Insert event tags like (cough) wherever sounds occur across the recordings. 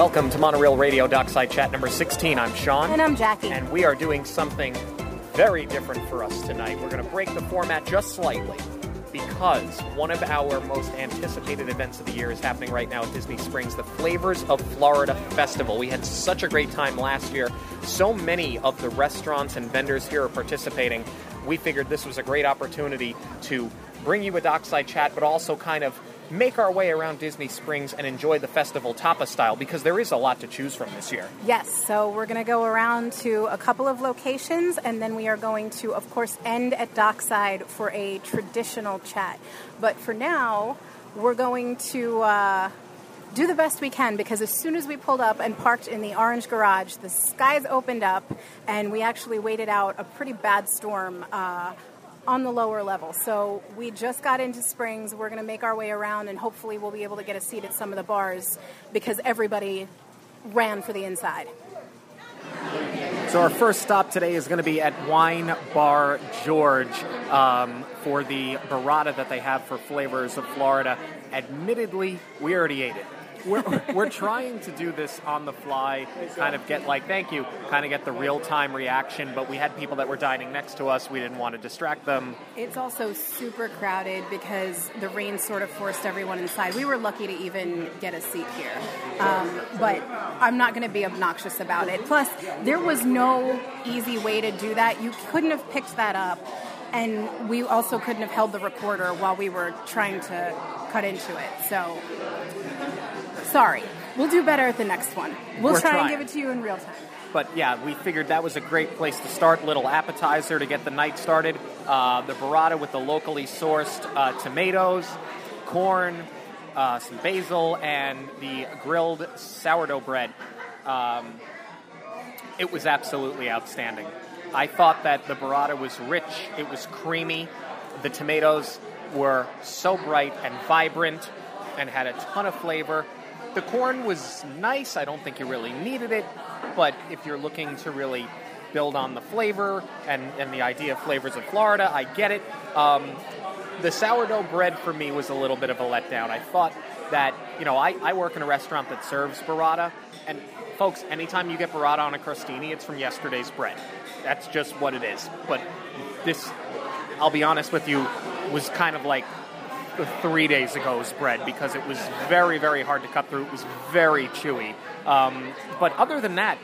Welcome to Monoreel Radio Dockside Chat number 16. I'm Sean. And I'm Jackie. And we are doing something very different for us tonight. We're going to break the format just slightly because one of our most anticipated events of the year is happening right now at Disney Springs, the Flavors of Florida Festival. We had such a great time last year. So many of the restaurants and vendors here are participating. We figured this was a great opportunity to bring you a dockside chat, but also kind of make our way around Disney Springs and enjoy the festival tapa style because there is a lot to choose from this year. Yes, so we're going to go around to a couple of locations and then we are going to, of course, end at Dockside for a traditional chat. But for now, we're going to. Uh, do the best we can because as soon as we pulled up and parked in the orange garage, the skies opened up and we actually waited out a pretty bad storm uh, on the lower level. So we just got into Springs. We're going to make our way around and hopefully we'll be able to get a seat at some of the bars because everybody ran for the inside. So our first stop today is going to be at Wine Bar George um, for the burrata that they have for flavors of Florida. Admittedly, we already ate it we're, we're trying to do this on the fly, kind of get like, thank you, kind of get the real time reaction, but we had people that were dining next to us. We didn't want to distract them. It's also super crowded because the rain sort of forced everyone inside. We were lucky to even get a seat here. Um, but I'm not going to be obnoxious about it. Plus, there was no easy way to do that. You couldn't have picked that up. And we also couldn't have held the recorder while we were trying to cut into it. So Sorry. We'll do better at the next one. We'll We're try trying. and give it to you in real time. But yeah, we figured that was a great place to start. Little appetizer to get the night started. Uh, the burrata with the locally sourced uh, tomatoes, corn, uh, some basil, and the grilled sourdough bread. Um, it was absolutely outstanding. I thought that the burrata was rich, it was creamy. The tomatoes were so bright and vibrant and had a ton of flavor. The corn was nice. I don't think you really needed it, but if you're looking to really build on the flavor and, and the idea of flavors of Florida, I get it. Um, the sourdough bread for me was a little bit of a letdown. I thought that, you know, I, I work in a restaurant that serves burrata, and folks, anytime you get burrata on a crostini, it's from yesterday's bread. That's just what it is. But this, I'll be honest with you, was kind of like three days ago's bread because it was very, very hard to cut through. It was very chewy. Um, but other than that,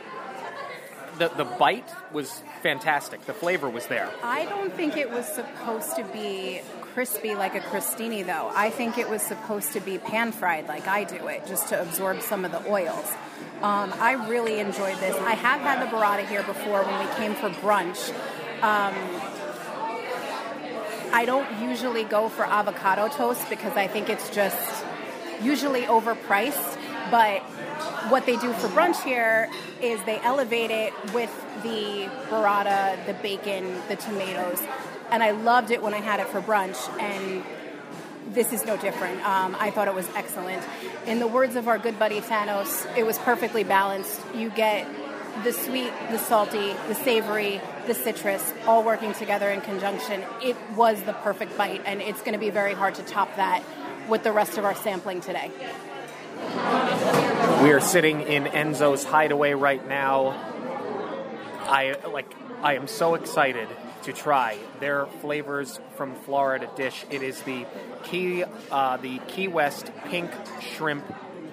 the, the bite was fantastic. The flavor was there. I don't think it was supposed to be crispy like a crostini, though. I think it was supposed to be pan fried like I do it, just to absorb some of the oils. Um, I really enjoyed this. I have had the burrata here before when we came for brunch. Um, I don't usually go for avocado toast because I think it's just usually overpriced. But what they do for brunch here is they elevate it with the burrata, the bacon, the tomatoes. And I loved it when I had it for brunch. And this is no different. Um, I thought it was excellent. In the words of our good buddy Thanos, it was perfectly balanced. You get the sweet, the salty, the savory, the citrus, all working together in conjunction. It was the perfect bite, and it's going to be very hard to top that with the rest of our sampling today. We are sitting in Enzo's hideaway right now. I like I am so excited to try their flavors from Florida dish. It is the Key uh, the Key West pink shrimp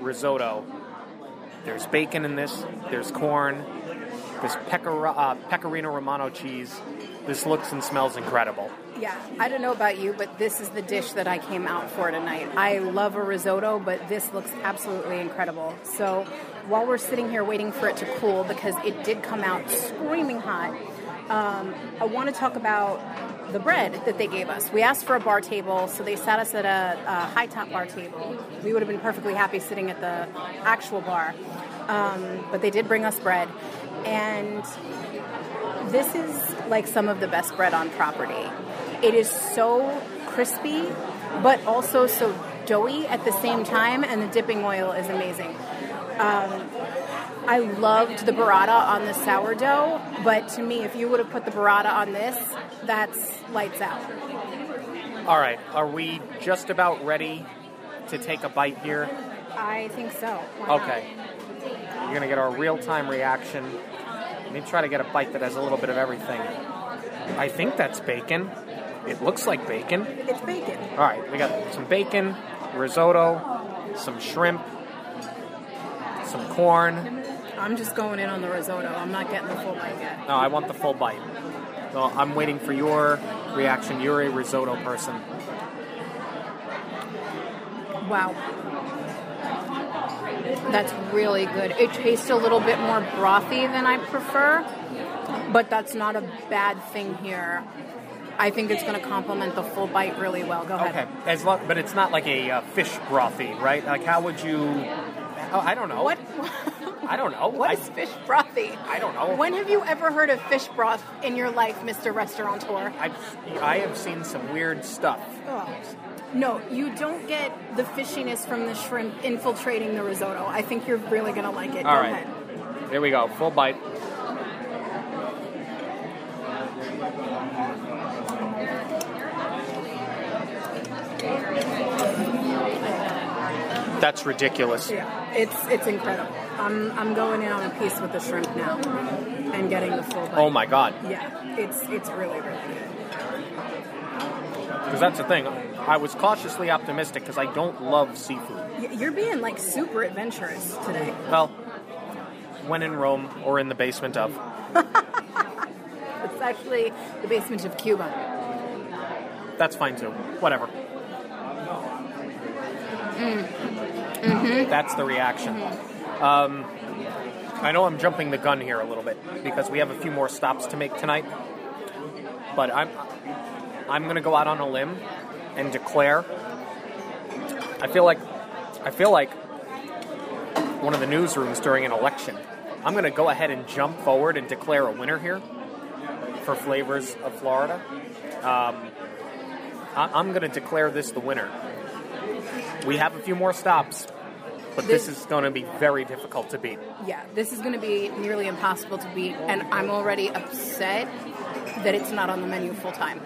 risotto. There's bacon in this. There's corn. There's pecora, uh, pecorino romano cheese. This looks and smells incredible. Yeah, I don't know about you, but this is the dish that I came out for tonight. I love a risotto, but this looks absolutely incredible. So while we're sitting here waiting for it to cool, because it did come out screaming hot, um, I want to talk about the bread that they gave us. We asked for a bar table, so they sat us at a, a high top bar table. We would have been perfectly happy sitting at the actual bar, um, but they did bring us bread. And this is like some of the best bread on property. It is so crispy, but also so doughy at the same time, and the dipping oil is amazing. Um, I loved the burrata on the sourdough, but to me, if you would have put the burrata on this, that's lights out. All right, are we just about ready to take a bite here? I think so. Okay. You're going to get our real time reaction. Let me try to get a bite that has a little bit of everything. I think that's bacon. It looks like bacon. It's bacon. All right, we got some bacon, risotto, some shrimp, some corn. I'm just going in on the risotto. I'm not getting the full bite yet. No, I want the full bite. So I'm waiting for your reaction. You're a risotto person. Wow. That's really good. It tastes a little bit more brothy than I prefer, but that's not a bad thing here. I think it's going to complement the full bite really well. Go ahead. Okay, as long, but it's not like a uh, fish brothy, right? Like, how would you? Oh, I don't know. What? (laughs) I don't know. What I, is fish brothy? I don't know. When have you ever heard of fish broth in your life, Mr. Restaurateur? I've, I have seen some weird stuff. Oh. No, you don't get the fishiness from the shrimp infiltrating the risotto. I think you're really going to like it. All Go right. ahead. Here we go. Full bite. That's ridiculous. Yeah, it's it's incredible. I'm I'm going in on a piece with the shrimp now and getting the full bite. Oh my god. Yeah, it's it's really really good. Because that's the thing. I was cautiously optimistic because I don't love seafood. You're being like super adventurous today. Well, when in Rome or in the basement of. (laughs) It's actually the basement of Cuba. That's fine too. Whatever. Mm-hmm. That's the reaction. Um, I know I'm jumping the gun here a little bit because we have a few more stops to make tonight. But I'm I'm going to go out on a limb and declare. I feel like I feel like one of the newsrooms during an election. I'm going to go ahead and jump forward and declare a winner here for flavors of Florida. Um, I- I'm going to declare this the winner. We have a few more stops, but this, This- is going to be very difficult to beat. Yeah, this is going to be nearly impossible to beat, and I'm already upset that it's not on the menu full time.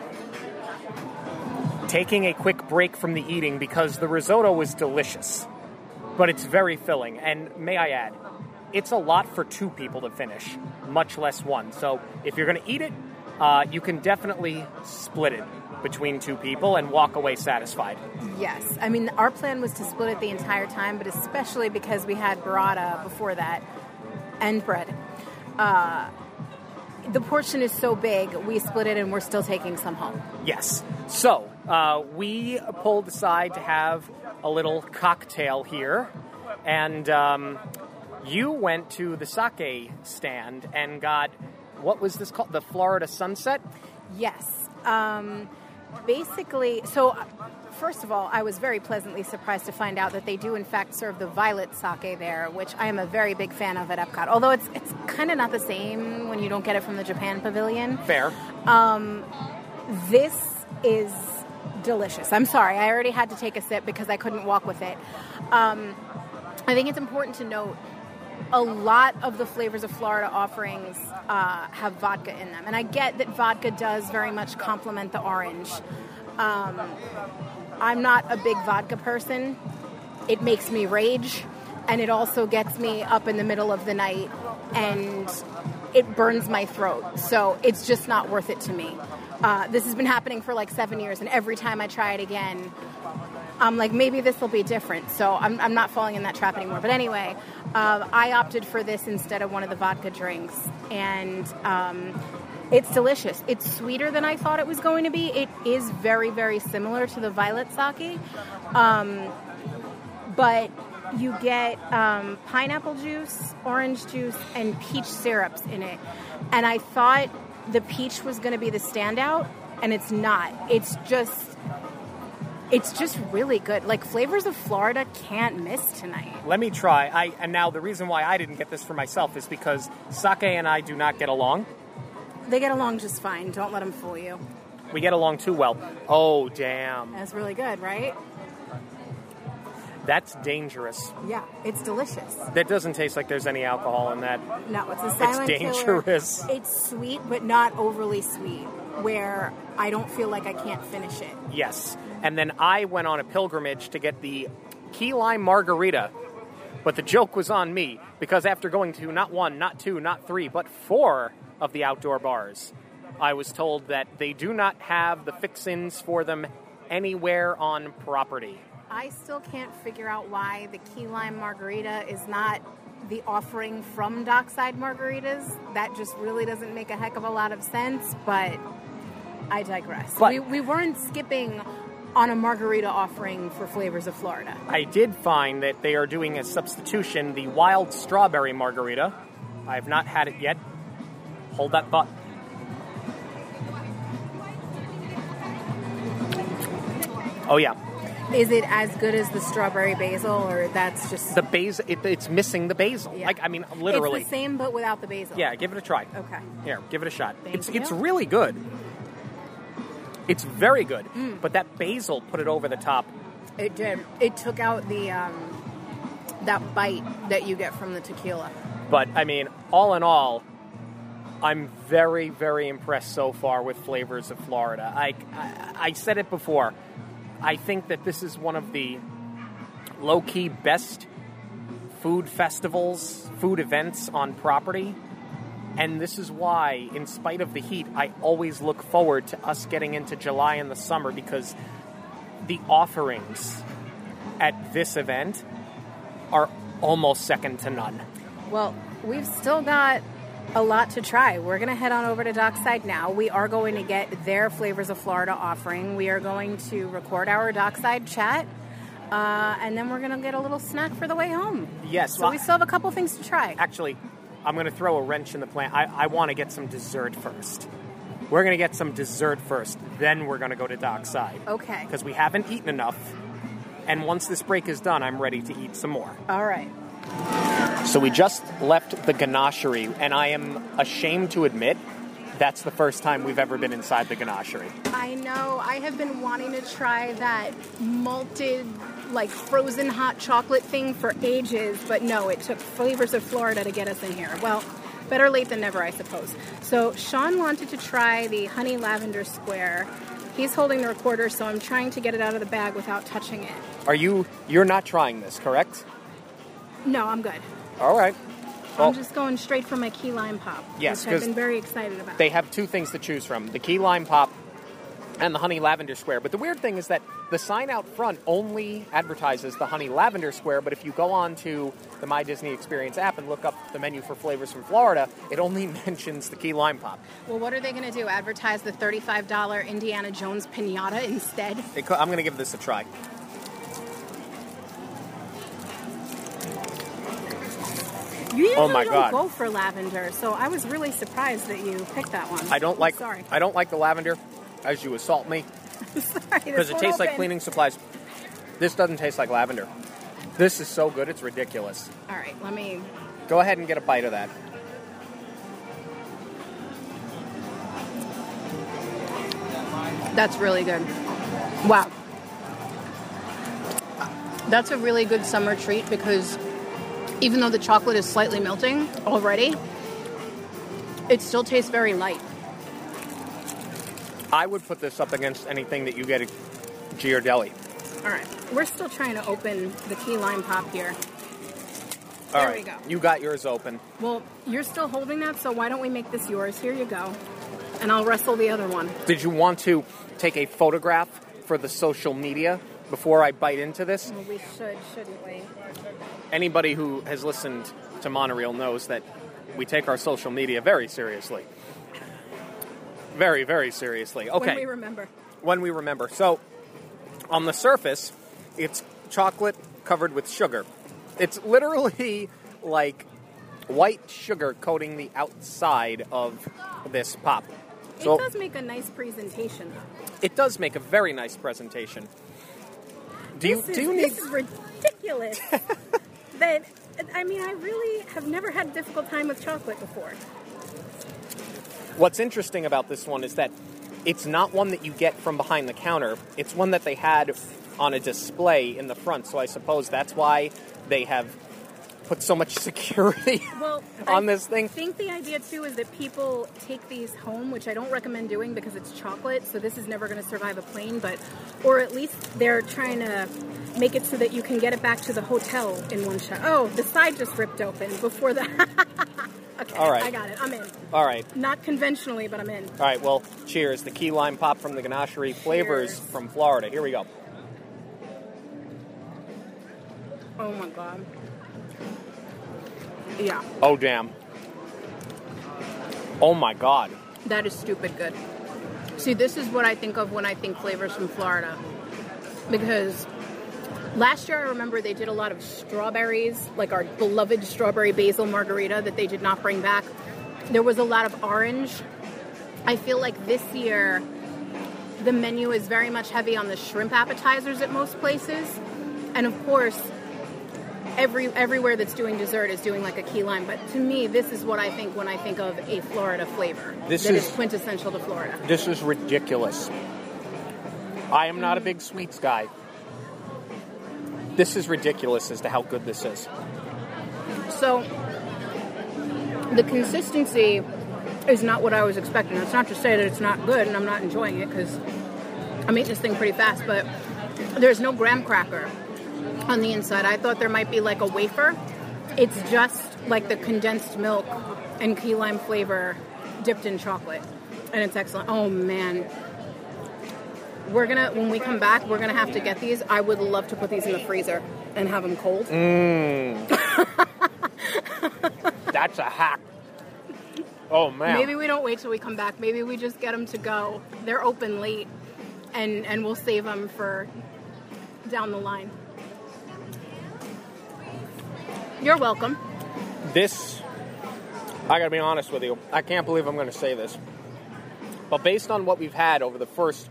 Taking a quick break from the eating because the risotto was delicious, but it's very filling. And may I add, it's a lot for two people to finish, much less one. So if you're going to eat it, uh, you can definitely split it between two people and walk away satisfied. Yes, I mean our plan was to split it the entire time, but especially because we had burrata before that and bread. Uh, the portion is so big, we split it, and we're still taking some home. Yes. So uh, we pulled aside to have a little cocktail here, and um, you went to the sake stand and got what was this called? The Florida Sunset. Yes. Um, basically, so uh, first of all, I was very pleasantly surprised to find out that they do, in fact, serve the violet sake there, which I am a very big fan of at Epcot. Although it's it's kind of not the same when you don't get it from the Japan Pavilion. Fair. Um, This is delicious. I'm sorry, I already had to take a sip because I couldn't walk with it. Um, I think it's important to note a lot of the flavors of Florida offerings uh, have vodka in them. And I get that vodka does very much complement the orange. Um, I'm not a big vodka person, it makes me rage, and it also gets me up in the middle of the night and it burns my throat. So it's just not worth it to me. Uh, this has been happening for like seven years, and every time I try it again, I'm like, maybe this will be different. So I'm, I'm not falling in that trap anymore. But anyway, uh, I opted for this instead of one of the vodka drinks. And um, it's delicious. It's sweeter than I thought it was going to be. It is very, very similar to the violet sake. Um, but you get um, pineapple juice, orange juice, and peach syrups in it. And I thought the peach was going to be the standout, and it's not. It's just it's just really good. Like flavors of Florida can't miss tonight. Let me try. I and now the reason why I didn't get this for myself is because Sake and I do not get along. They get along just fine. Don't let them fool you. We get along too well. Oh damn, That's really good, right? that's dangerous. Yeah, it's delicious. That doesn't taste like there's any alcohol in that. No, it's a silent killer. dangerous. It's sweet, but not overly sweet, where I don't feel like I can't finish it. Yes. And then I went on a pilgrimage to get the key lime margarita But the joke was on me because after going to not one, not two, not three, but four of the outdoor bars, I was told that they do not have the fix-ins for them anywhere on property. I still can't figure out why the key lime margarita is not the offering from Dockside Margaritas. That just really doesn't make a heck of a lot of sense, but I digress. But- we, we weren't skipping on a margarita offering for flavors of Florida. I did find that they are doing a substitution, the wild strawberry margarita. I have not had it yet. Hold that thought. Oh yeah, Is it as good as the strawberry basil, or that's just the basil. It, it's missing the basil. Yeah. Like I mean, literally. It's the same, but without the basil. Yeah, give it a try. Okay. Here, give it a shot. Thank it's you. it's really good. It's very good, Mm. but that basil put it over the top. It did. It took out the um, that bite that you get from the tequila. But I mean, all in all, I'm very, very impressed so far with flavors of Florida. I, I, I said it before. I think that this is one of the low key best food festivals, food events on property. And this is why, in spite of the heat, I always look forward to us getting into July and the summer because the offerings at this event are almost second to none. Well, we've still got a lot to try. We're going to head on over to Dockside now. We are going to get their Flavors of Florida offering. We are going to record our Dockside chat. Uh, and then we're going to get a little snack for the way home. Yes, So well- we still have a couple things to try. Actually, I'm going to throw a wrench in the plan. I, I want to get some dessert first. We're going to get some dessert first, then we're going to go to Dockside. Okay. Because we haven't eaten enough. And once this break is done, I'm ready to eat some more. All right. So we just left the ganachery, and I am ashamed to admit that's the first time we've ever been inside the ganachery. I know. I have been wanting to try that malted, like frozen hot chocolate thing for ages, but no, it took Flavors of Florida to get us in here. Well, better late than never, I suppose. So, Sean wanted to try the honey lavender square. He's holding the recorder, so I'm trying to get it out of the bag without touching it. Are you, you're not trying this, correct? No, I'm good. All right. Well, I'm just going straight for my key lime pop, Yes, which I've been very excited about. they have two things to choose from the key lime pop and the honey lavender square. But the weird thing is that the sign out front only advertises the honey lavender square, but if you go on to the My Disney Experience app and look up the menu for flavors from Florida, it only (laughs) mentions the key lime pop. well, what are they going to do? Advertise the $35 Indiana Jones pinata instead? Co- I'm going to give this a try. You oh usually Oh my don't God. go for lavender, so I was really surprised that you picked that one. I don't like Sorry, I don't like the lavender as you assault me (laughs) because it tastes like cleaning supplies. This doesn't taste like lavender. This is so good, it's ridiculous. All right, let me. Go ahead and get a bite of that. That's really good. Wow. That's a really good summer treat because even though the chocolate is slightly melting already, it still tastes very light. I would put this up against anything that you get at Ghirardelli. All right, we're still trying to open the key lime pop here. All There right, we go. you got yours open. Well, you're still holding that, so why don't we make this yours? Here you go. And I'll wrestle the other one. Did you want to take a photograph for the social media before I bite into this? Well, we should, shouldn't we? Anybody who has listened to Monoreel knows that we take our social media very seriously. Very, very seriously. Okay. When we remember. when we remember. So, on the surface, it's chocolate covered with sugar. It's literally (laughs) like white sugar coating the outside of this pop. So it does make a nice presentation. it does make a very nice presentation. Do you is, do you need This is ridiculous. (laughs) that I mean, I really have never had a difficult time with chocolate before. What's interesting about this one is that it's not one that you get from behind the counter. It's one that they had on a display in the front. So I suppose that's why they have put so much (laughs) security Well, on I this thing. I think the idea too is that people take these home, which I don't recommend doing because it's chocolate, so this is never going to survive a plane. But, or at least they're trying to make it so that you can get it back to the hotel in one shot. Oh, the side just ripped open before the. (laughs) okay, All right. I got it. I'm in. All right. Not conventionally, but I'm in. All right, well, cheers. The key lime pop from the ganachery flavors Cheers. from Florida. Here we go. Oh my god. Yeah, Oh, damn. Oh, my God. that is stupid good. See, this is what I think of when I think flavors from Florida. Because last year I remember they did a lot of strawberries, like our beloved strawberry basil margarita that they did not bring back. There was a lot of orange. I feel like this year the menu is very much heavy on the shrimp appetizers at most places. And of course, every everywhere that's doing dessert is doing like a key lime. But to me, this is what I think when I think of a Florida flavor. This that is- is quintessential to Florida. This is ridiculous. I am not a big sweets guy. This is ridiculous as to how good this is. So the consistency is not what I was expecting. It's not to say that it's not good and I'm not enjoying it because I'm eating this thing pretty fast, but there's no graham cracker on the inside. I thought there might be like a wafer. It's just like the condensed milk and key lime flavor dipped in chocolate. And it's excellent. Oh man. We're gonna when we come back, we're gonna have to get these. I would love to put these in the freezer and have them cold. Mm. (laughs) That's a hack. Oh, man. Maybe we don't wait till we come back. Maybe we just get them to go. They're open late, and and we'll save them for down the line. You're welcome. This, I gotta be honest with you, I can't believe I'm gonna say this. But based on what we've had over the first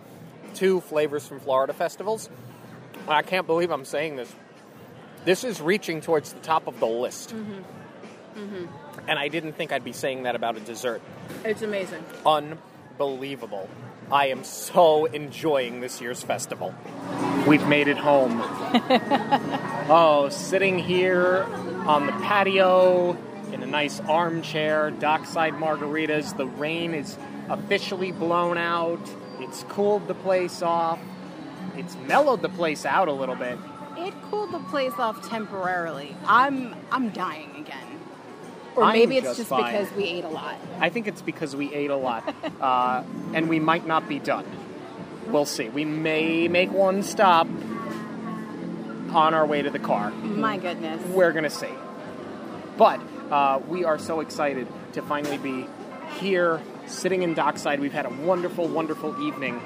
two Flavors from Florida festivals, I can't believe I'm saying this. This is reaching towards the top of the list. Mm-hmm. Mm-hmm. And I didn't think I'd be saying that about a dessert. It's amazing. Unbelievable. I am so enjoying this year's festival. We've made it home. (laughs) oh, sitting here on the patio in a nice armchair, dockside margaritas. The rain is officially blown out. It's cooled the place off. It's mellowed the place out a little bit. It cooled the place off temporarily. I'm I'm dying again. Or I'm maybe it's just just because we ate a lot. I think it's because we ate a lot, (laughs) uh, and we might not be done. We'll see. We may make one stop on our way to the car. My goodness. We're gonna see. But uh, we are so excited to finally be here, sitting in Dockside. We've had a wonderful, wonderful evening.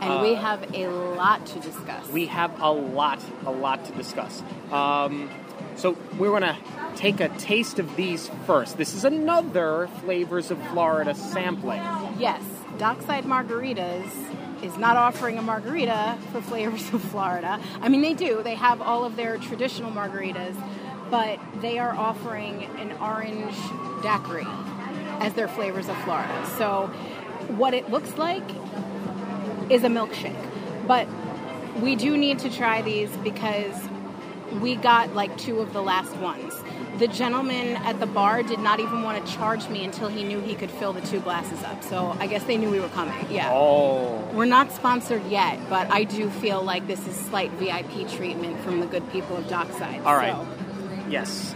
And we have a lot to discuss. We have a lot, a lot to discuss. Um, so we're gonna take a taste of these first. This is another Flavors of Florida sampling. Yes, Dockside Margaritas is not offering a margarita for flavors of Florida. I mean, they do. They have all of their traditional margaritas, but they are offering an orange daiquiri as their flavors of Florida. So, what it looks like is a milkshake. But we do need to try these because we got like two of the last ones. The gentleman at the bar did not even want to charge me until he knew he could fill the two glasses up. So I guess they knew we were coming. Yeah. Oh, We're not sponsored yet, but I do feel like this is slight VIP treatment from the good people of Dockside. All right. So, yes.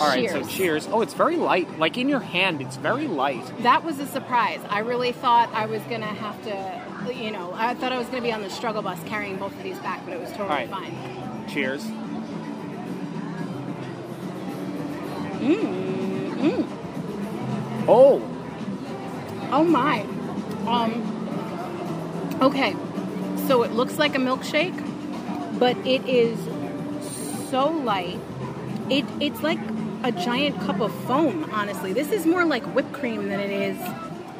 All right, so Cheers. cheers. Oh, it's very light. Like in your hand, it's very light. that was a surprise. I really thought I was going to have to, you know, I thought I was going to be on the struggle bus carrying both of these back, but it was totally All right. fine. Cheers. Mm, Oh, Oh my. Um Okay. So it looks like a milkshake, but it is so light. It it's like a giant cup of foam, honestly. This is more like whipped cream than it is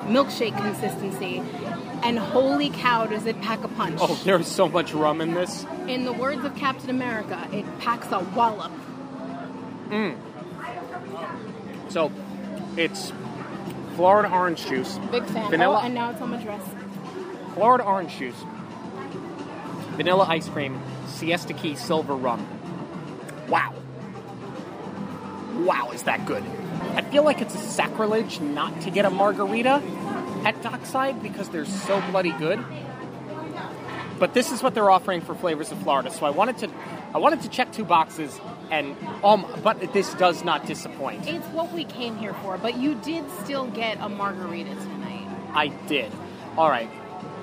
milkshake consistency. And holy cow, does it pack a punch. oh, there's so much rum in this. In the words of Captain America, it packs a wallop. So, it's Florida orange juice, Big fan. Vanilla- Oh, and now it's on my dress. Florida orange juice, vanilla ice cream, Siesta Key silver rum. Wow. wow, is that good? I feel like it's a sacrilege not to get a margarita at Dockside because they're so bloody good. But this is what they're offering for flavors of Florida, so I wanted to, I wanted to check two boxes, and um, but this does not disappoint. It's what we came here for, but you did still get a margarita tonight. I did. All right,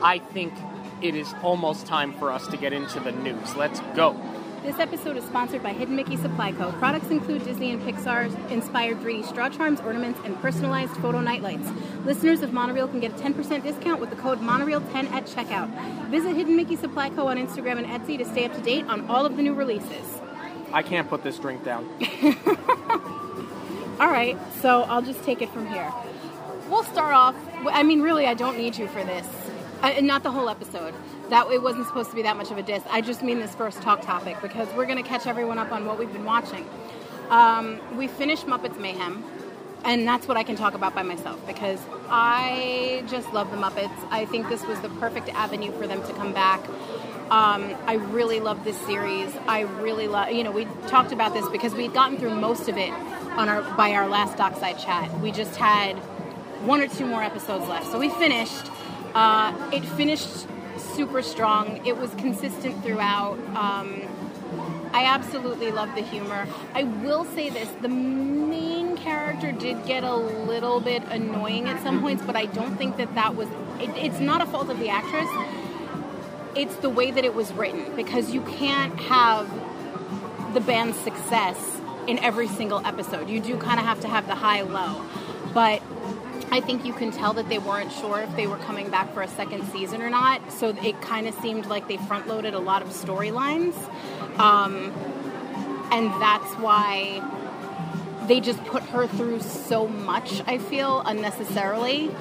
I think it is almost time for us to get into the news. Let's go. This episode is sponsored by Hidden Mickey Supply Co. Products include Disney and Pixar inspired 3D straw charms, ornaments, and personalized photo nightlights. Listeners of Monoreel can get a 10% discount with the code Monoreel10 at checkout. Visit Hidden Mickey Supply Co. on Instagram and Etsy to stay up to date on all of the new releases. I can't put this drink down. (laughs) All right, so I'll just take it from here. We'll start off. I mean, really, I don't need you for this. Uh, not the whole episode. That it wasn't supposed to be that much of a diss. I just mean this first talk topic because we're going to catch everyone up on what we've been watching. Um, we finished Muppets Mayhem, and that's what I can talk about by myself because I just love the Muppets. I think this was the perfect avenue for them to come back. Um, I really love this series. I really love, you know, we talked about this because we'd gotten through most of it on our by our last Dockside chat. We just had one or two more episodes left, so we finished. Uh, it finished super strong. It was consistent throughout. Um, I absolutely love the humor. I will say this: the main character did get a little bit annoying at some points, but I don't think that that was. It, it's not a fault of the actress. It's the way that it was written because you can't have the band's success in every single episode. You do kind of have to have the high low, but I think you can tell that they weren't sure if they were coming back for a second season or not. So it kind of seemed like they front loaded a lot of storylines. Um, and that's why they just put her through so much, I feel, unnecessarily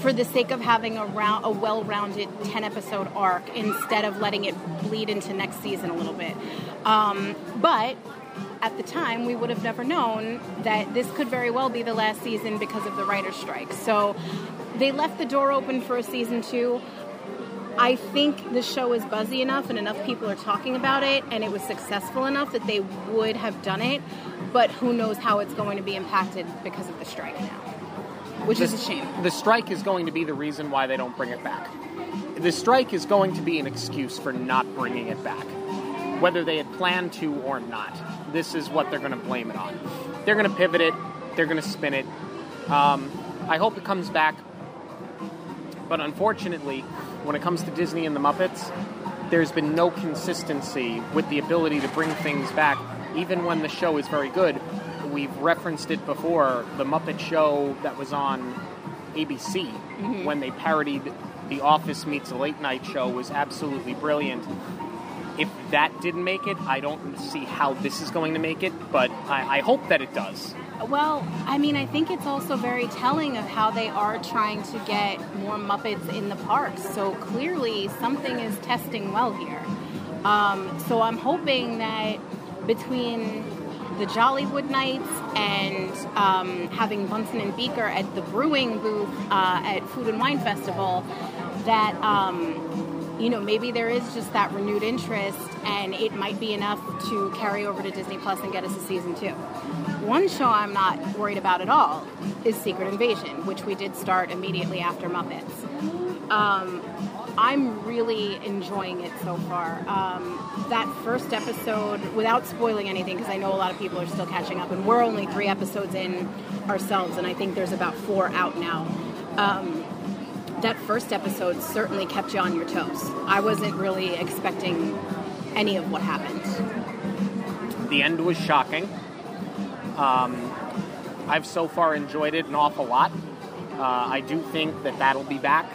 for the sake of having a, round, a well-rounded 10 episode arc instead of letting it bleed into next season a little bit. Um, but at the time, we would have never known that this could very well be the last season because of the writer's strike. So they left the door open for a season two. I think the show is buzzy enough and enough people are talking about it and it was successful enough that they would have done it, but who knows how it's going to be impacted because of the strike now. Which the, is a shame. The strike is going to be the reason why they don't bring it back. The strike is going to be an excuse for not bringing it back, whether they had planned to or not. This is what they're going to blame it on. They're going to pivot it, they're going to spin it. Um, I hope it comes back, but unfortunately, when it comes to Disney and the Muppets, there's been no consistency with the ability to bring things back, even when the show is very good. We've referenced it before the Muppet Show that was on ABC mm-hmm. when they parodied The Office Meets a Late Night Show was absolutely brilliant. If that didn't make it, I don't see how this is going to make it, but I, I hope that it does. Well, I mean, I think it's also very telling of how they are trying to get more Muppets in the parks. So clearly, something is testing well here. Um, so I'm hoping that between the Jollywood Nights and um, having Bunsen and Beaker at the brewing booth uh, at Food and Wine Festival, that um, you know maybe there is just that renewed interest, and it might be enough to carry over to Disney Plus and get us a season two. One show I'm not worried about at all is Secret Invasion, which we did start immediately after Muppets. Um, I'm really enjoying it so far. Um, that first episode, without spoiling anything, because I know a lot of people are still catching up, and we're only three episodes in ourselves, and I think there's about four out now. Um, that first episode certainly kept you on your toes. I wasn't really expecting any of what happened. The end was shocking. Um, I've so far enjoyed it an awful lot. Uh, I do think that that'll be back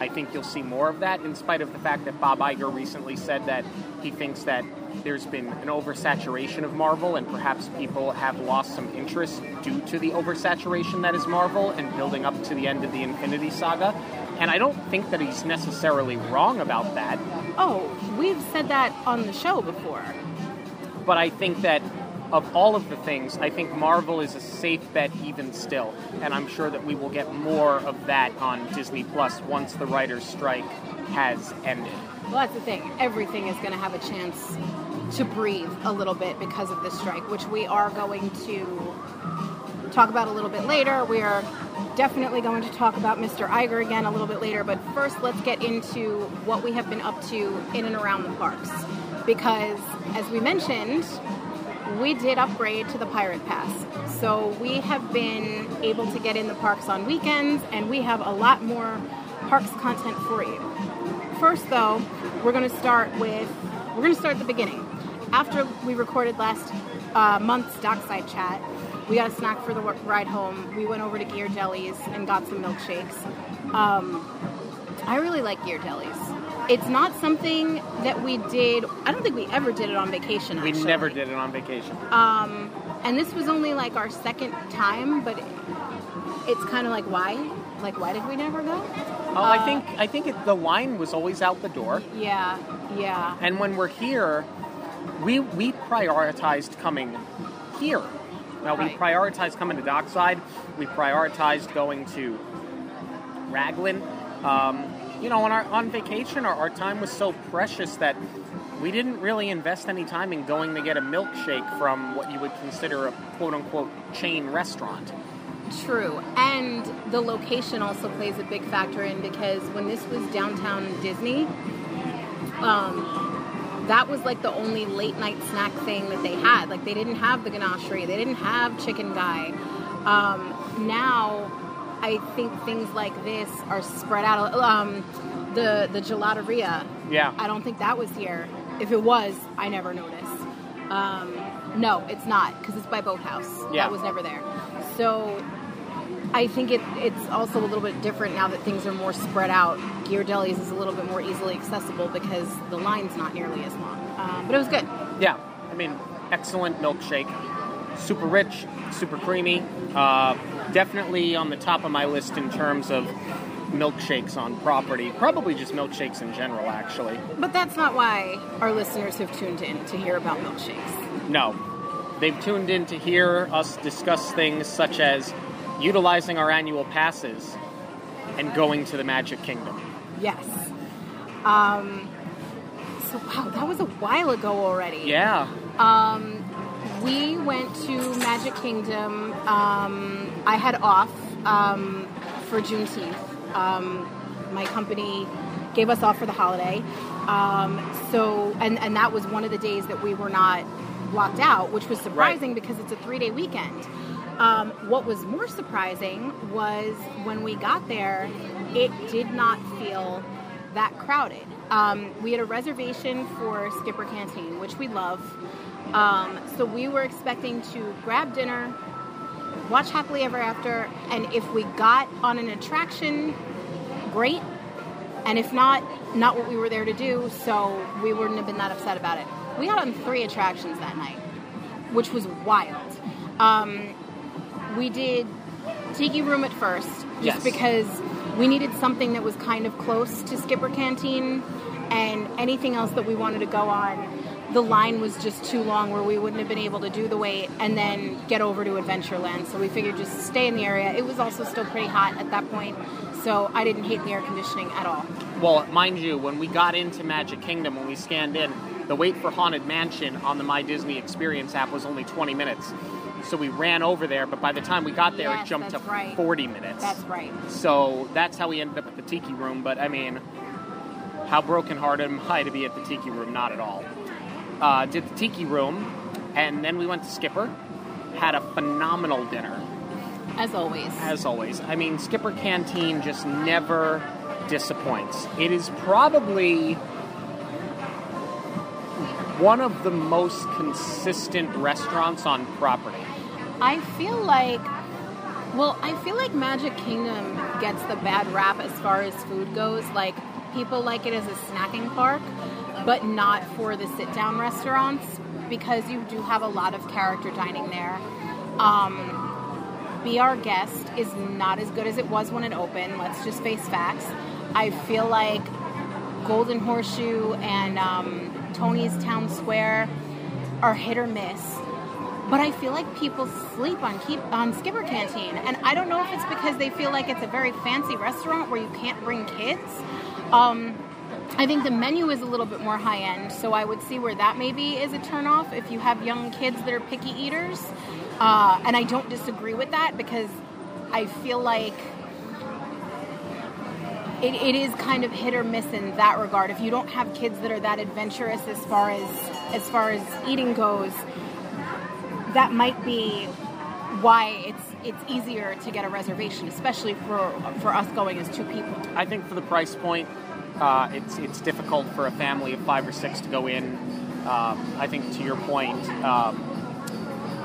I think you'll see more of that, in spite of the fact that Bob Iger recently said that he thinks that there's been an oversaturation of Marvel, and perhaps people have lost some interest due to the oversaturation that is Marvel and building up to the end of the Infinity Saga. And I don't think that he's necessarily wrong about that. Oh, we've said that on the show before. But I think that of all of the things, I think Marvel is a safe bet even still, and I'm sure that we will get more of that on Disney Plus once the writers' strike has ended. Well, that's the thing. Everything is going to have a chance to breathe a little bit because of this strike, which we are going to talk about a little bit later. We are definitely going to talk about Mr. Iger again a little bit later, but first let's get into what we have been up to in and around the parks. Because, as we mentioned, we did upgrade to the Pirate Pass. So we have been able to get in the parks on weekends, and we have a lot more parks content for you. First, though, we're going to start with we're going to start at the beginning. After we recorded last uh, month's Dockside chat, we got a snack for the ride home. We went over to Ghirardelli's and got some milkshakes. Um, I really like Ghirardelli's. It's not something that we did. I don't think we ever did it on vacation. We never did it on vacation. Um, and this was only like our second time, but it's kind of like why? Like why did we never go? Oh, I think I think it, the line was always out the door, Yeah, yeah. and when we're here, we we prioritized coming here. Now we Right. prioritized coming to Dockside. We prioritized going to Raglan. Um, you know, on our on vacation, our, our time was so precious that we didn't really invest any time in going to get a milkshake from what you would consider a quote unquote chain restaurant. True. And the location also plays a big factor in because when this was downtown Disney, um, that was like the only late night snack thing that they had. Like they didn't have the ganachery, they didn't have chicken guy. Um, now, I think things like this are spread out. Um, the the gelateria, Yeah. I don't think that was here. If it was, I never noticed. Um, no, it's not because it's by Boathouse. Yeah. That was never there. So I think it, it's also a little bit different now that things are more spread out. Ghirardelli's is a little bit more easily accessible because the line's not nearly as long. Um, but it was good. Yeah, I mean, excellent milkshake. Super rich, super creamy. Uh, definitely on the top of my list in terms of milkshakes on property. Probably just milkshakes in general, actually. But that's not why our listeners have tuned in to hear about milkshakes. No. They've tuned in to hear us discuss things such as utilizing our annual passes and going to the Magic Kingdom. Yes. Um, so, wow, that was a while ago already. Yeah. Um, we went to Magic Kingdom. Um, I had off um, for Juneteenth. Um, my company gave us off for the holiday. Um, so, and, and that was one of the days that we were not blocked out, which was surprising because it's a three day weekend. Um, what was more surprising was when we got there, it did not feel that crowded. Um, we had a reservation for Skipper Canteen, which we love. Um, so we were expecting to grab dinner, watch Happily Ever After, and if we got on an attraction, great. And if not, not what we were there to do, so we wouldn't have been that upset about it. We got on three attractions that night, which was wild. Um, we did Tiki Room at first, just Yes. because we needed something that was kind of close to Skipper Canteen, and anything else that we wanted to go on, the line was just too long where we wouldn't have been able to do the wait and then get over to Adventureland. So we figured just stay in the area. It was also still pretty hot at that point, so I didn't hate the air conditioning at all. Well, mind you, when we got into Magic Kingdom, when we scanned in, the wait for Haunted Mansion on the My Disney Experience app was only 20 minutes. So we ran over there, but by the time we got there, Yes, it jumped to right. 40 minutes. That's right. So that's how we ended up at the Tiki Room. But I mean, how brokenhearted am I to be at the Tiki Room? Not at all. Uh, did the Tiki Room, and then we went to Skipper. Had a phenomenal dinner, As always. as always. I mean, Skipper Canteen just never disappoints. It is probably one of the most consistent restaurants on property. I feel like, well, I feel like Magic Kingdom gets the bad rap as far as food goes. Like, people like it as a snacking park, but not for the sit down restaurants because you do have a lot of character dining there. Um, Be Our Guest is not as good as it was when it opened. Let's just face facts. I feel like Golden Horseshoe and um, Tony's Town Square are hit or miss. But I feel like people sleep on keep on Skipper Canteen, and I don't know if it's because they feel like it's a very fancy restaurant where you can't bring kids. Um, I think the menu is a little bit more high end, so I would see where that maybe is a turnoff if you have young kids that are picky eaters. Uh, and I don't disagree with that because I feel like it, it is kind of hit or miss in that regard. If you don't have kids that are that adventurous as far as as far as eating goes, that might be why it's it's easier to get a reservation, especially for for us going as two people. I think for the price point, uh, it's it's difficult for a family of five or six to go in. Um, I think to your point, um,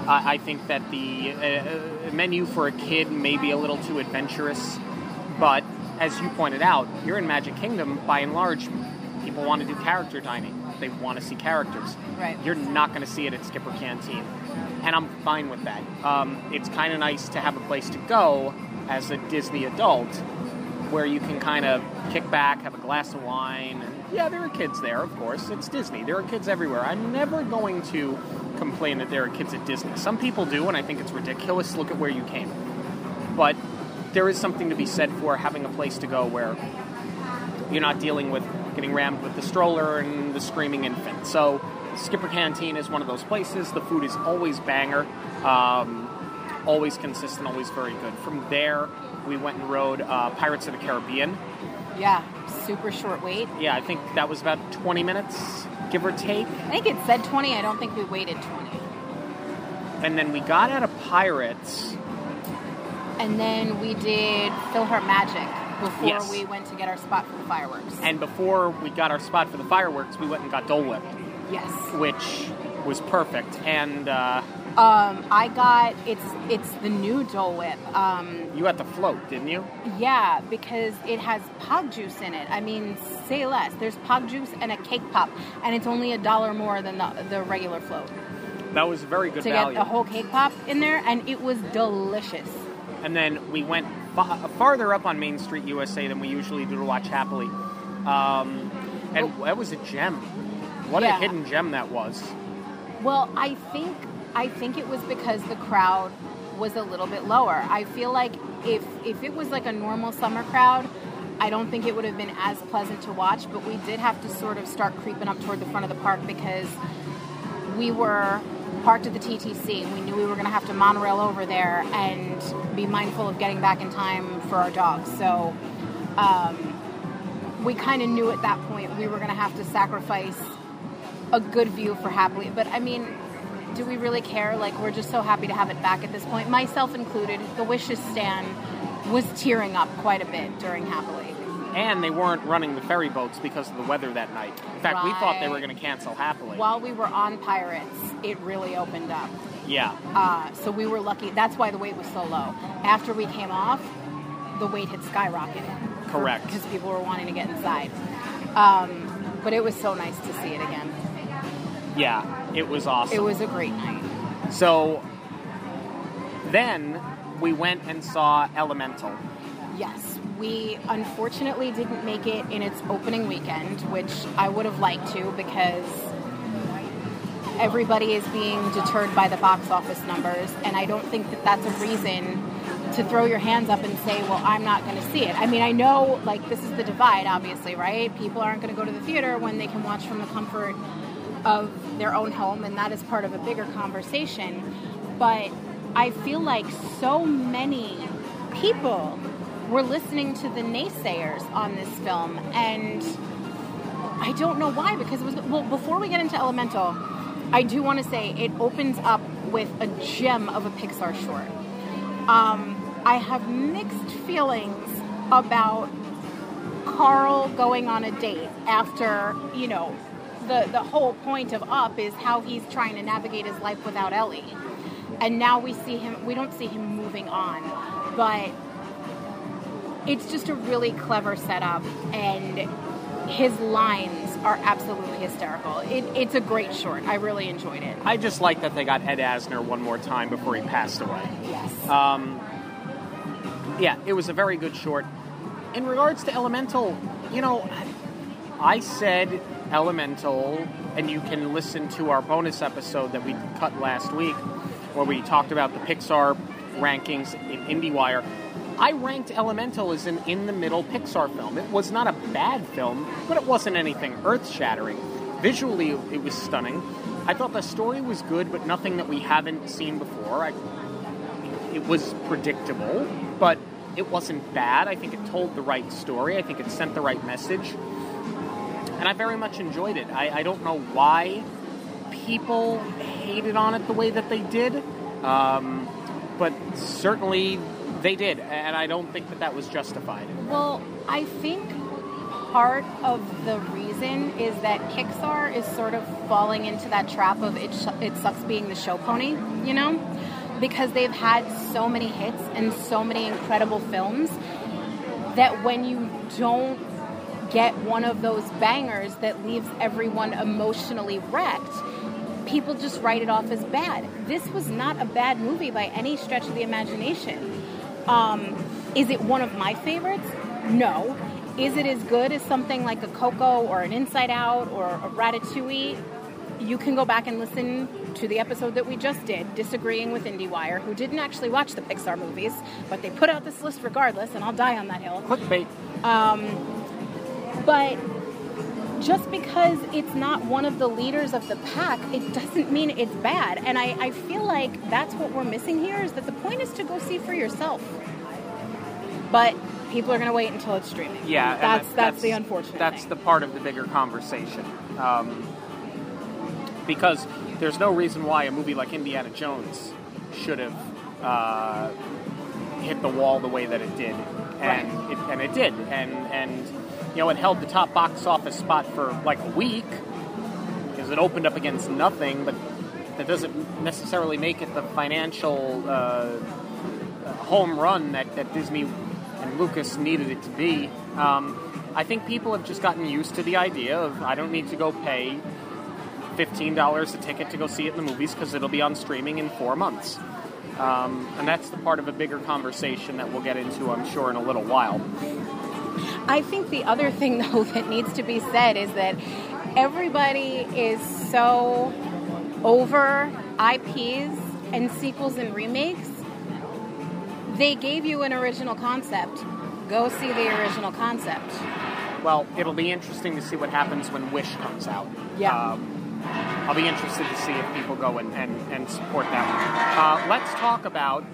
I, I think that the uh, menu for a kid may be a little too adventurous, but as you pointed out, you're in Magic Kingdom. By and large, people want to do character dining. They want to see characters. Right. You're not going to see it at Skipper Canteen, and I'm fine with that. Um, it's kind of nice to have a place to go as a Disney adult where you can kind of kick back, have a glass of wine. And yeah, there are kids there, of course. It's Disney. There are kids everywhere. I'm never going to complain that there are kids at Disney. Some people do, and I think it's ridiculous. Look at where you came. But there is something to be said for having a place to go where you're not dealing with getting rammed with the stroller and the screaming infant. So, Skipper Canteen is one of those places. The food is always banger, um, always consistent, always very good. From there, we went and rode uh, Pirates of the Caribbean. Yeah, super short wait. Yeah, I think that was about 20 minutes, give or take. I think it said 20. I don't think we waited 20. And then we got out of Pirates. And then we did PhilharMagic before Yes. we went to get our spot for the fireworks. And before we got our spot for the fireworks, we went and got Dole Whip, yes. which was perfect. And uh, Um, I got it's it's the new Dole Whip. Um, you got the float, didn't you? yeah, because it has pog juice in it. I mean, say less. There's pog juice and a cake pop, and it's only a dollar more than the, the regular float That was very good to value. get the whole cake pop in there, and it was delicious. And then we went fa- farther up on Main Street, USA, than we usually do to watch Happily. Um, and that was a gem. What Yeah. a hidden gem that was. Well, I think I think it was because the crowd was a little bit lower. I feel like if if it was like a normal summer crowd, I don't think it would have been as pleasant to watch, but we did have to sort of start creeping up toward the front of the park because we were parked at the TTC we knew we were going to have to monorail over there and be mindful of getting back in time for our dogs. So um, we kind of knew at that point we were going to have to sacrifice a good view for happily. But I mean, do we really care? Like, we're just so happy to have it back at this point, myself included. The Wishes stand was tearing up quite a bit during Happily. And they weren't running the ferry boats because of the weather that night. In fact, we thought they were going to cancel Happily. While we were on Pirates, it really opened up. yeah. Uh, so we were lucky. That's why the wait was so low. After we came off, the wait had skyrocketed. Correct. Because people were wanting to get inside. Um, but it was so nice to see it again. Yeah. It was awesome. It was a great night. So then we went and saw Elemental. Yes, we unfortunately didn't make it in its opening weekend, which I would have liked to because everybody is being deterred by the box office numbers, and I don't think that that's a reason to throw your hands up and say, "Well, I'm not going to see it." I mean, I know like this is the divide, obviously, right? People aren't going to go to the theater when they can watch from the comfort of their own home, and that is part of a bigger conversation. But I feel like so many people were listening to the naysayers on this film, and I don't know why. Because it was well before we get into Elemental, I do want to say it opens up with a gem of a Pixar short. Um, I have mixed feelings about Carl going on a date after you know the the whole point of Up is how he's trying to navigate his life without Ellie, and now we see him. We don't see him moving on, but it's just a really clever setup and his lines are absolutely hysterical. It, it's a great short. I really enjoyed it. I just like that they got Ed Asner one more time before he passed away. Yes. Um, yeah, it was a very good short. In regards to Elemental, you know, I said Elemental, and you can listen to our bonus episode that we cut last week where we talked about the Pixar rankings in IndieWire. I ranked Elemental as an in the middle Pixar film. It was not a bad film, but it wasn't anything earth shattering. Visually, it was stunning. I thought the story was good, but nothing that we haven't seen before. I, it was predictable, but it wasn't bad. I think it told the right story. I think it sent the right message. And I very much enjoyed it. I, I don't know why people hated on it the way that they did, um, but certainly they did. And I don't think that that was justified. Well, I think part of the reason is that Pixar is sort of falling into that trap of it, sh- it sucks being the show pony, you know? Because they've had so many hits and so many incredible films that when you don't get one of those bangers that leaves everyone emotionally wrecked, people just write it off as bad. This was not a bad movie by any stretch of the imagination. Um, is it one of my favorites? No. Is it as good as something like a Coco or an Inside Out or a Ratatouille? You can go back and listen to the episode that we just did, disagreeing with IndieWire, who didn't actually watch the Pixar movies, but they put out this list regardless, and I'll die on that hill. Clickbait. Um, but just because it's not one of the leaders of the pack, it doesn't mean it's bad. And I, I feel like that's what we're missing here is that the point is to go see for yourself. But people are going to wait until it's streaming. Yeah, that's, that- that's the unfortunate. That's thing. the part of the bigger conversation. Um, because there's no reason why a movie like Indiana Jones should have uh, hit the wall the way that it did, and Right. it, and it did, and and you know it held the top box office spot for like a week because it opened up against nothing, but that doesn't necessarily make it the financial uh, uh, home run that, that Disney and Lucas needed it to be. Um, I think people have just gotten used to the idea of I don't need to go pay fifteen dollars a ticket to go see it in the movies because it'll be on streaming in four months. Um, and that's the part of a bigger conversation that we'll get into, I'm sure, in a little while. I think the other thing, (laughs) though, that needs to be said is that everybody is so over IPs and sequels and remakes. They gave you an original concept. Go see the original concept. Well, it'll be interesting to see what happens when Wish comes out. Yeah. Um, I'll be interested to see if people go and, and, and support that one. Uh, let's talk about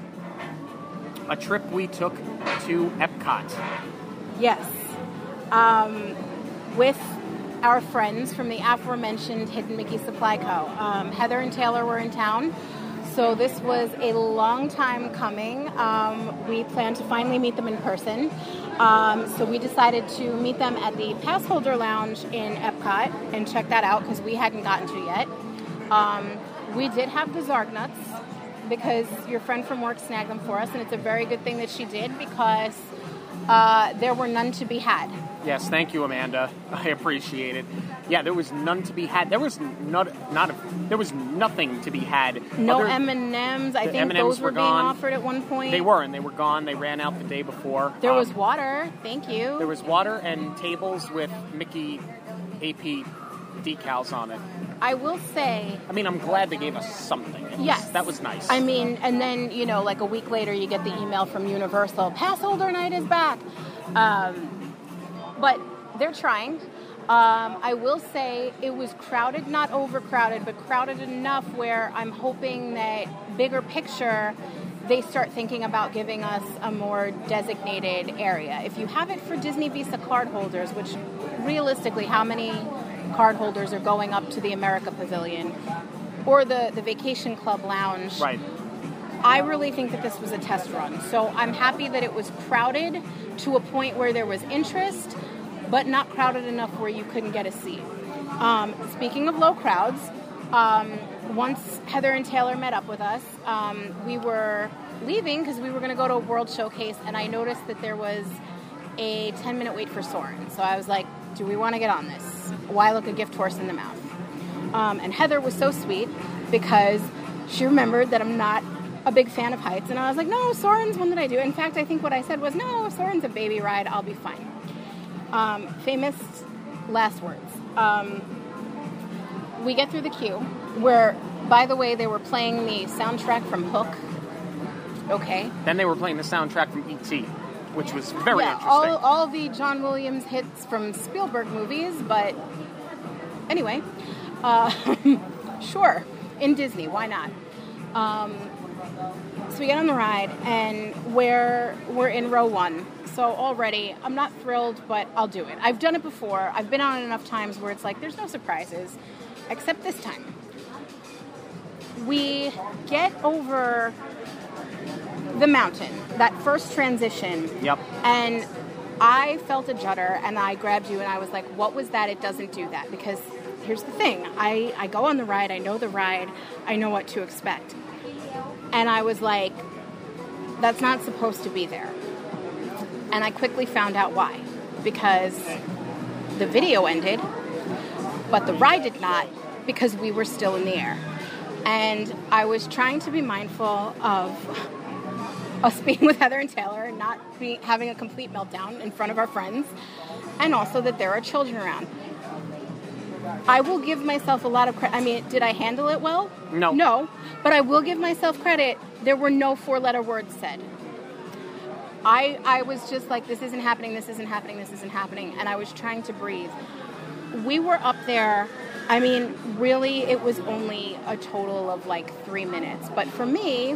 a trip we took to Epcot. Yes. Um, with our friends from the aforementioned Hidden Mickey Supply Co. Um, Heather and Taylor were in town. So this was a long time coming. Um, we planned to finally meet them in person. Um, so we decided to meet them at the Pass Holder Lounge in Epcot and check that out because we hadn't gotten to yet. Um, we did have the Zarg nuts because your friend from work snagged them for us, and it's a very good thing that she did because uh, there were none to be had. Yes, thank you, Amanda. (laughs) I appreciate it. Yeah, there was none to be had. There was not not a, there was nothing to be had. No M and M's. I think M&Ms those were, were being offered at one point. They were, and they were gone. They ran out the day before. There Um, was water. Thank you. There was water and tables with Mickey AP decals on it. I will say, I mean, I'm glad they gave us something. It was- yes, that was nice. I mean, and then you know, like a week later, you get the email from Universal: Pass Holder Night is back. Um, but they're trying. Um, I will say it was crowded, not overcrowded, but crowded enough where I'm hoping that bigger picture they start thinking about giving us a more designated area. If you have it for Disney Visa card holders, which realistically, how many card holders are going up to the America Pavilion or the, the Vacation Club Lounge? right. I really think that this was a test run. So I'm happy that it was crowded to a point where there was interest, but not crowded enough where you couldn't get a seat. Um, speaking of low crowds, um, once Heather and Taylor met up with us, um, we were leaving because we were going to go to a World Showcase, and I noticed that there was a 10 minute wait for Soarin'. So I was like, do we want to get on this? Why look a gift horse in the mouth? Um, and Heather was so sweet because she remembered that I'm not a big fan of heights. And I was like, no, Soarin's one that I do. In fact, I think what I said was, no, Soarin's a baby ride. I'll be fine. Um, famous last words. Um, we get through the queue, where, by the way, they were playing the soundtrack from Hook. Okay. Then they were playing the soundtrack from E.T., which was very yeah, interesting. all, all the John Williams hits from Spielberg movies, but anyway, uh, (laughs) sure, in Disney, why not? Um, so we get on the ride, and we're we're in row one. So already, I'm not thrilled, but I'll do it. I've done it before. I've been on it enough times where it's like there's no surprises, except this time. We get over the mountain, that first transition. Yep. And I felt a judder and I grabbed you and I was like, what was that? It doesn't do that. Because here's the thing I, I go on the ride, I know the ride, I know what to expect. And I was like, that's not supposed to be there. And I quickly found out why. Because the video ended, but the ride did not because we were still in the air. And I was trying to be mindful of us being with Heather and Taylor not having a complete meltdown in front of our friends, and also that there are children around. I will give myself a lot of credit. I mean, did I handle it well? No. No, but I will give myself credit. There were no four letter words said. I, I was just like, this isn't happening, this isn't happening, this isn't happening, and I was trying to breathe. We were up there, I mean, really, it was only a total of like three minutes. But for me,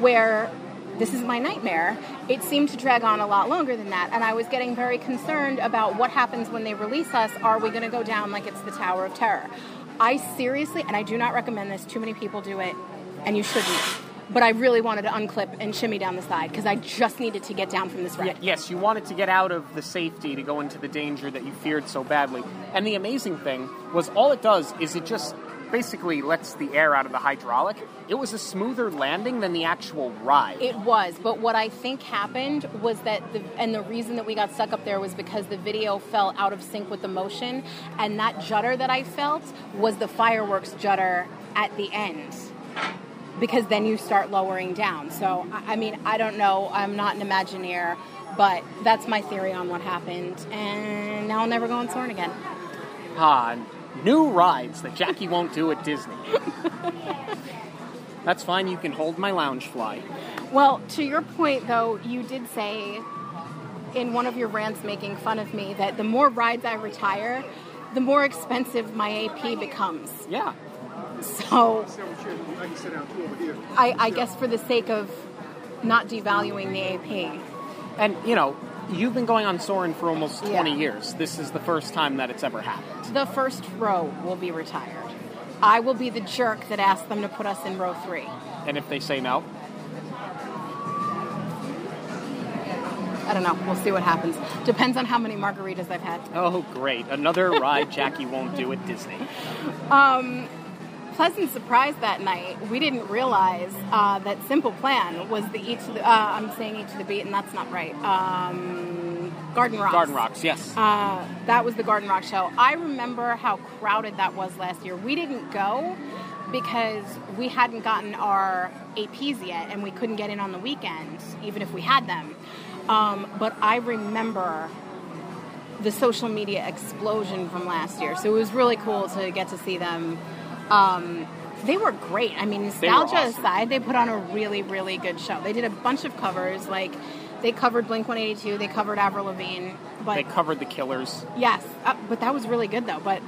where this is my nightmare, it seemed to drag on a lot longer than that. And I was getting very concerned about what happens when they release us. Are we going to go down like it's the Tower of Terror? I seriously, and I do not recommend this, too many people do it, and you shouldn't. But I really wanted to unclip and shimmy down the side because I just needed to get down from this. Y- yes, you wanted to get out of the safety to go into the danger that you feared so badly. And the amazing thing was all it does is it just basically lets the air out of the hydraulic. It was a smoother landing than the actual ride. It was, but what I think happened was that the and the reason that we got stuck up there was because the video fell out of sync with the motion, and that judder that I felt was the fireworks judder at the end. Because then you start lowering down. So I I mean, I don't know. I'm not an Imagineer, but that's my theory on what happened. And now I'll never go on Soarin' again. Ah, new rides that Jackie won't do at Disney. (laughs) That's fine, you can hold my Loungefly. Well, to your point, though, you did say in one of your rants making fun of me that the more rides I retire, the more expensive my AP becomes. Yeah. So I, I guess for the sake of not devaluing the AP. And, you know, you've been going on Soarin' for almost 20 Yeah. years. This is the first time that it's ever happened. The first row will be retired. I will be the jerk that asked them to put us in row three. And if they say no, I don't know. We'll see what happens. Depends on how many margaritas I've had. oh, great. Another ride Jackie won't do at Disney. Um, pleasant surprise that night. We didn't realize uh, that Simple Plan was the each. Uh, I'm saying each of the beat, and that's not right. Um, Garden Rocks. Garden Rocks, yes. Uh, that was the Garden Rock show. I remember how crowded that was last year. We didn't go because we hadn't gotten our APs yet, and we couldn't get in on the weekends, even if we had them. Um, but I remember the social media explosion from last year. So it was really cool to get to see them. Um, they were great. I mean, nostalgia awesome. aside, they put on a really, really good show. They did a bunch of covers. Like, they covered Blink 182, they covered Avril Lavigne. But they covered the Killers. Yes, uh, but that was really good though. But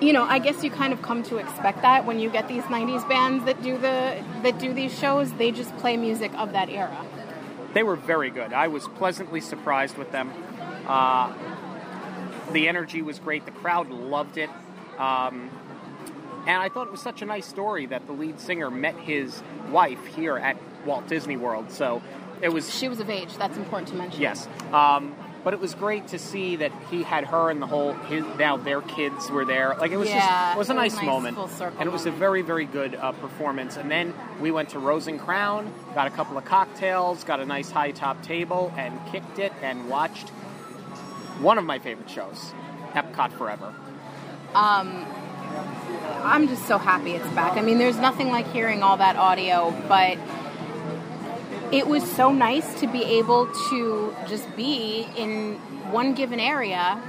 you know, I guess you kind of come to expect that when you get these '90s bands that do the that do these shows. They just play music of that era. They were very good. I was pleasantly surprised with them. Uh, the energy was great. The crowd loved it. Um, and I thought it was such a nice story that the lead singer met his wife here at Walt Disney World. So it was She was of age. That's important to mention. Yes. Um, but it was great to see that he had her and the whole his now their kids were there. Like it was Yeah, just it was a it was nice, nice moment, full circle and it was a very very good uh, performance. And then we went to Rose and Crown, got a couple of cocktails, got a nice high top table, and kicked it and watched one of my favorite shows, Epcot Forever. Um, I'm just so happy it's back. I mean, there's nothing like hearing all that audio, but it was so nice to be able to just be in one given area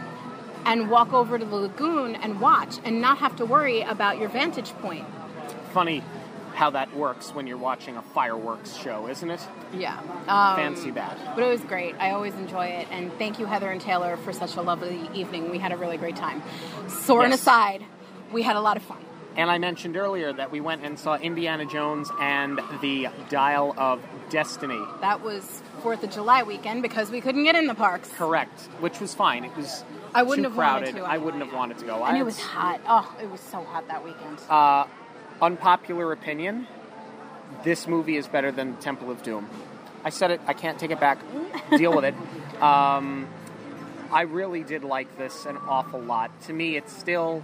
and walk over to the lagoon and watch and not have to worry about your vantage point. Funny how that works when you're watching a fireworks show, isn't it? Yeah. Um, Fancy that. But it was great. I always enjoy it. And thank you, Heather and Taylor, for such a lovely evening. We had a really great time. Soarin' Yes. aside, we had a lot of fun. And I mentioned earlier that we went and saw Indiana Jones and the Dial of Destiny. That was 4th of July weekend because we couldn't get in the parks. Correct, which was fine. It was I wouldn't too have wanted crowded. to I wouldn't have wanted to go. And I it was hot. Oh, it was so hot that weekend. Uh, unpopular opinion: this movie is better than Temple of Doom. I said it. I can't take it back. (laughs) Deal with it. Um, I really did like this an awful lot. To me, it's still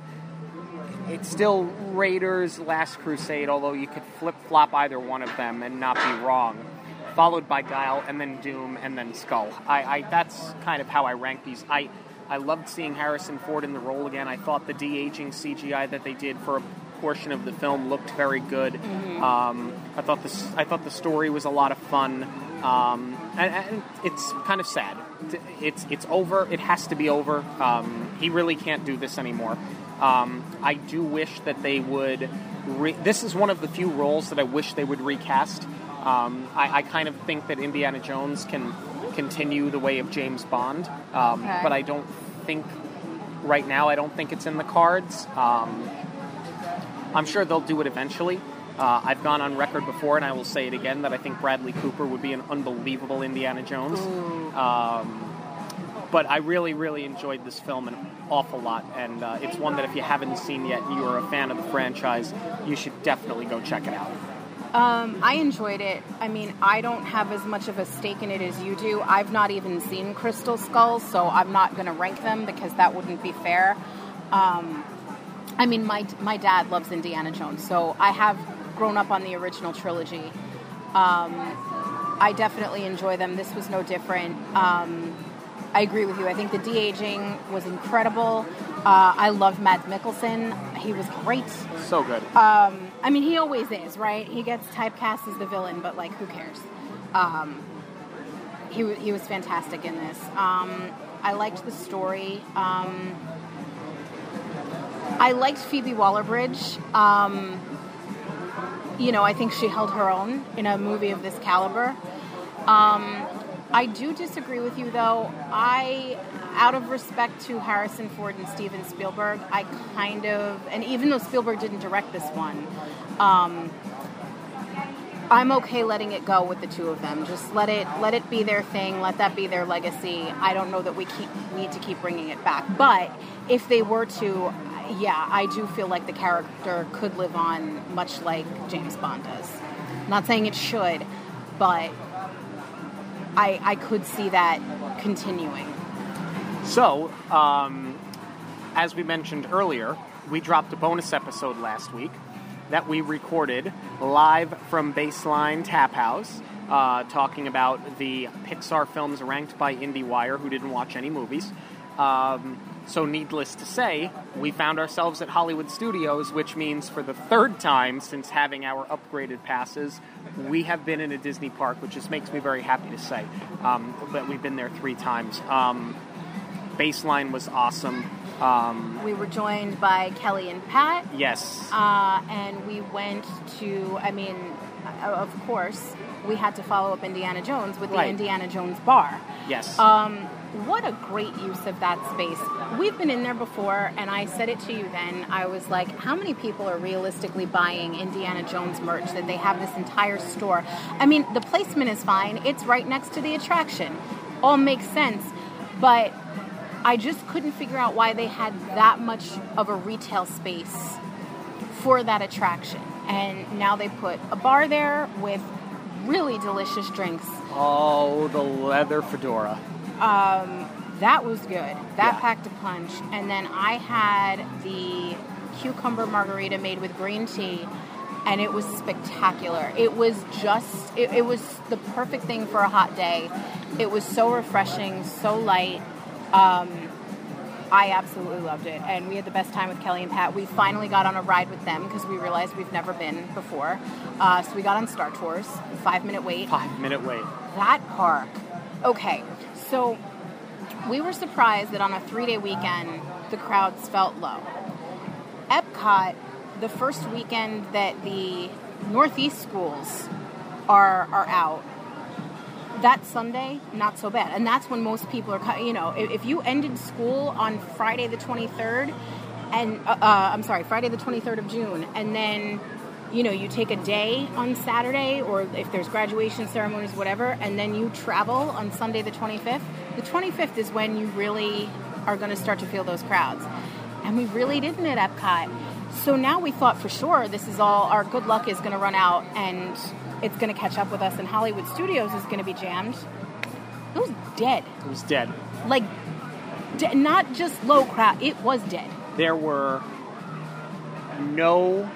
it's still Raiders Last Crusade, although you could flip flop either one of them and not be wrong. Followed by Dial, and then Doom, and then Skull. I, I that's kind of how I rank these. I I loved seeing Harrison Ford in the role again. I thought the de aging CGI that they did for a portion of the film looked very good. Um, I thought this I thought the story was a lot of fun. Um, and, and it's kind of sad. It's it's over. It has to be over. Um, he really can't do this anymore. Um, I do wish that they would. Re- this is one of the few roles that I wish they would recast. Um, I, I kind of think that Indiana Jones can continue the way of James Bond, um, Okay. but I don't think right now. I don't think it's in the cards. Um, I'm sure they'll do it eventually. Uh, I've gone on record before, and I will say it again, that I think Bradley Cooper would be an unbelievable Indiana Jones. But I really, really enjoyed this film an awful lot, and uh, it's one that if you haven't seen yet and you are a fan of the franchise, you should definitely go check it out. Um, I enjoyed it. I mean, I don't have as much of a stake in it as you do. I've not even seen Crystal Skulls, so I'm not going to rank them because that wouldn't be fair. Um, I mean, my my dad loves Indiana Jones, so I have grown up on the original trilogy. Um, I definitely enjoy them. This was no different. Um, I agree with you. I think the de aging was incredible. Uh, I love Mads Mikkelsen. He was great. So good. I mean, he always is, right? He gets typecast as the villain, but like, who cares? Um, he he was fantastic in this. Um, I liked the story. Um, I liked Phoebe Waller-Bridge. Um, you know, I think she held her own in a movie of this caliber. Um, I do disagree with you, though. I, out of respect to Harrison Ford and Steven Spielberg, I kind of, and even though Spielberg didn't direct this one, um, I'm okay letting it go with the two of them. Just let it let it be their thing. Let that be their legacy. I don't know that we keep need to keep bringing it back. But if they were to, yeah, I do feel like the character could live on, much like James Bond does. not saying it should, but I I could see that continuing. So, um, as we mentioned earlier, we dropped a bonus episode last week that we recorded live from Baseline Tap House, uh, talking about the Pixar films ranked by IndieWire, who didn't watch any movies. Um, so, needless to say, we found ourselves at Hollywood Studios, which means for the third time since having our upgraded passes, we have been in a Disney park, which just makes me very happy to say. Um, but we've been there three times. Um, Baseline was awesome. Um, We were joined by Kelly and Pat. yes. Uh, and we went to, I mean, uh, of course, we had to follow up Indiana Jones with the Right. Indiana Jones bar. yes. Um, what a great use of that space. We've been in there before, and I said it to you then. I was like, how many people are realistically buying Indiana Jones merch that they have this entire store? I mean, the placement is fine, it's right next to the attraction. All makes sense. But I just couldn't figure out why they had that much of a retail space for that attraction. And now they put a bar there with really delicious drinks. oh, the leather fedora. Um, that was good. That Yeah. packed a punch. And then I had the cucumber margarita made with green tea, and it was spectacular. It was just, it, it was the perfect thing for a hot day. It was so refreshing, so light. Um, I absolutely loved it, and we had the best time with Kelly and Pat. We finally got on a ride with them because we realized we've never been before. Uh, so we got on Star Tours, five minute wait Five minute wait. that park. Okay, so we were surprised that on a three day weekend, the crowds felt low. Epcot, the first weekend that the Northeast schools are, are out, that Sunday, not so bad. And that's when most people are, you know, if, you ended school on Friday the 23rd, and, uh, uh, I'm sorry, Friday the 23rd of June, and then, you know, you take a day on Saturday, or if there's graduation ceremonies, whatever, and then you travel on Sunday the 25th, the 25th is when you really are going to start to feel those crowds. And we really didn't at Epcot. So now we thought for sure this is all, our good luck is going to run out and it's going to catch up with us, and Hollywood Studios is going to be jammed. It was dead. It was dead. Like, de- not just low crowd, it was dead. There were no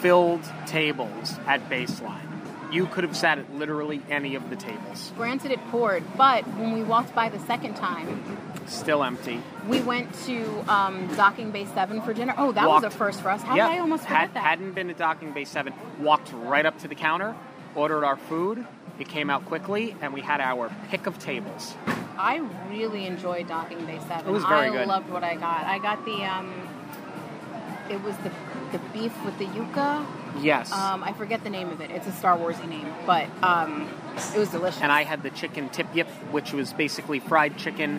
filled tables at baseline. You could have sat at literally any of the tables. Granted, it poured, but when we walked by the second time, Still empty. we went to um, Docking Bay 7 for dinner. Oh, that Walked- was a first for us. How Yeah. did I almost forget Had, that? Hadn't been to Docking Bay 7. Walked right up to the counter, ordered our food. It came out quickly, and we had our pick of tables. I really enjoyed Docking Bay 7. It was very I good. loved what I got. I got the, um, it was the, the beef with the yuca. Yes. Um, I forget the name of it. It's a Star Warsy name, but um, it was delicious. and I had the chicken tip yip, which was basically fried chicken,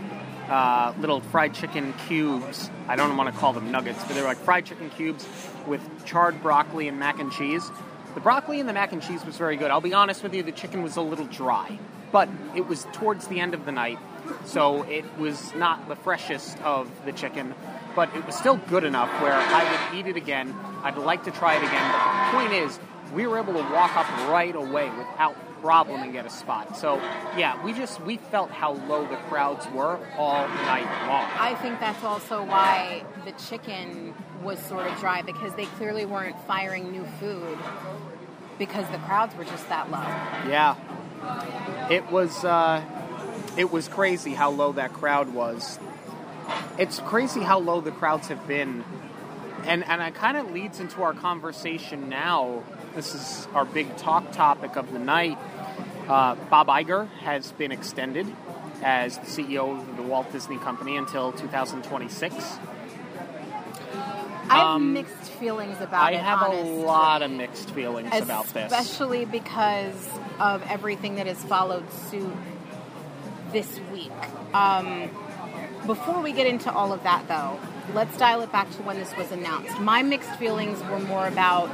uh, little fried chicken cubes. I don't want to call them nuggets, but they're like fried chicken cubes with charred broccoli and mac and cheese. The broccoli and the mac and cheese was very good. I'll be honest with you, the chicken was a little dry, but it was towards the end of the night, so it was not the freshest of the chicken, but it was still good enough where I would eat it again. I'd like to try it again, but the point is, we were able to walk up right away without problem and get a spot. So yeah, we just we felt how low the crowds were all night long. I think that's also why the chicken was sort of dry because they clearly weren't firing new food because the crowds were just that low. Yeah, it was uh, it was crazy how low that crowd was. It's crazy how low the crowds have been, and and it kind of leads into our conversation now. This is our big talk topic of the night. Uh, Bob Iger has been extended as the CEO of the Walt Disney Company until 2026. I have Um, mixed feelings about I it. have a lot of mixed feelings about this. especially because of everything that has followed suit this week. Um, before we get into all of that, though, let's dial it back to when this was announced. My mixed feelings were more about.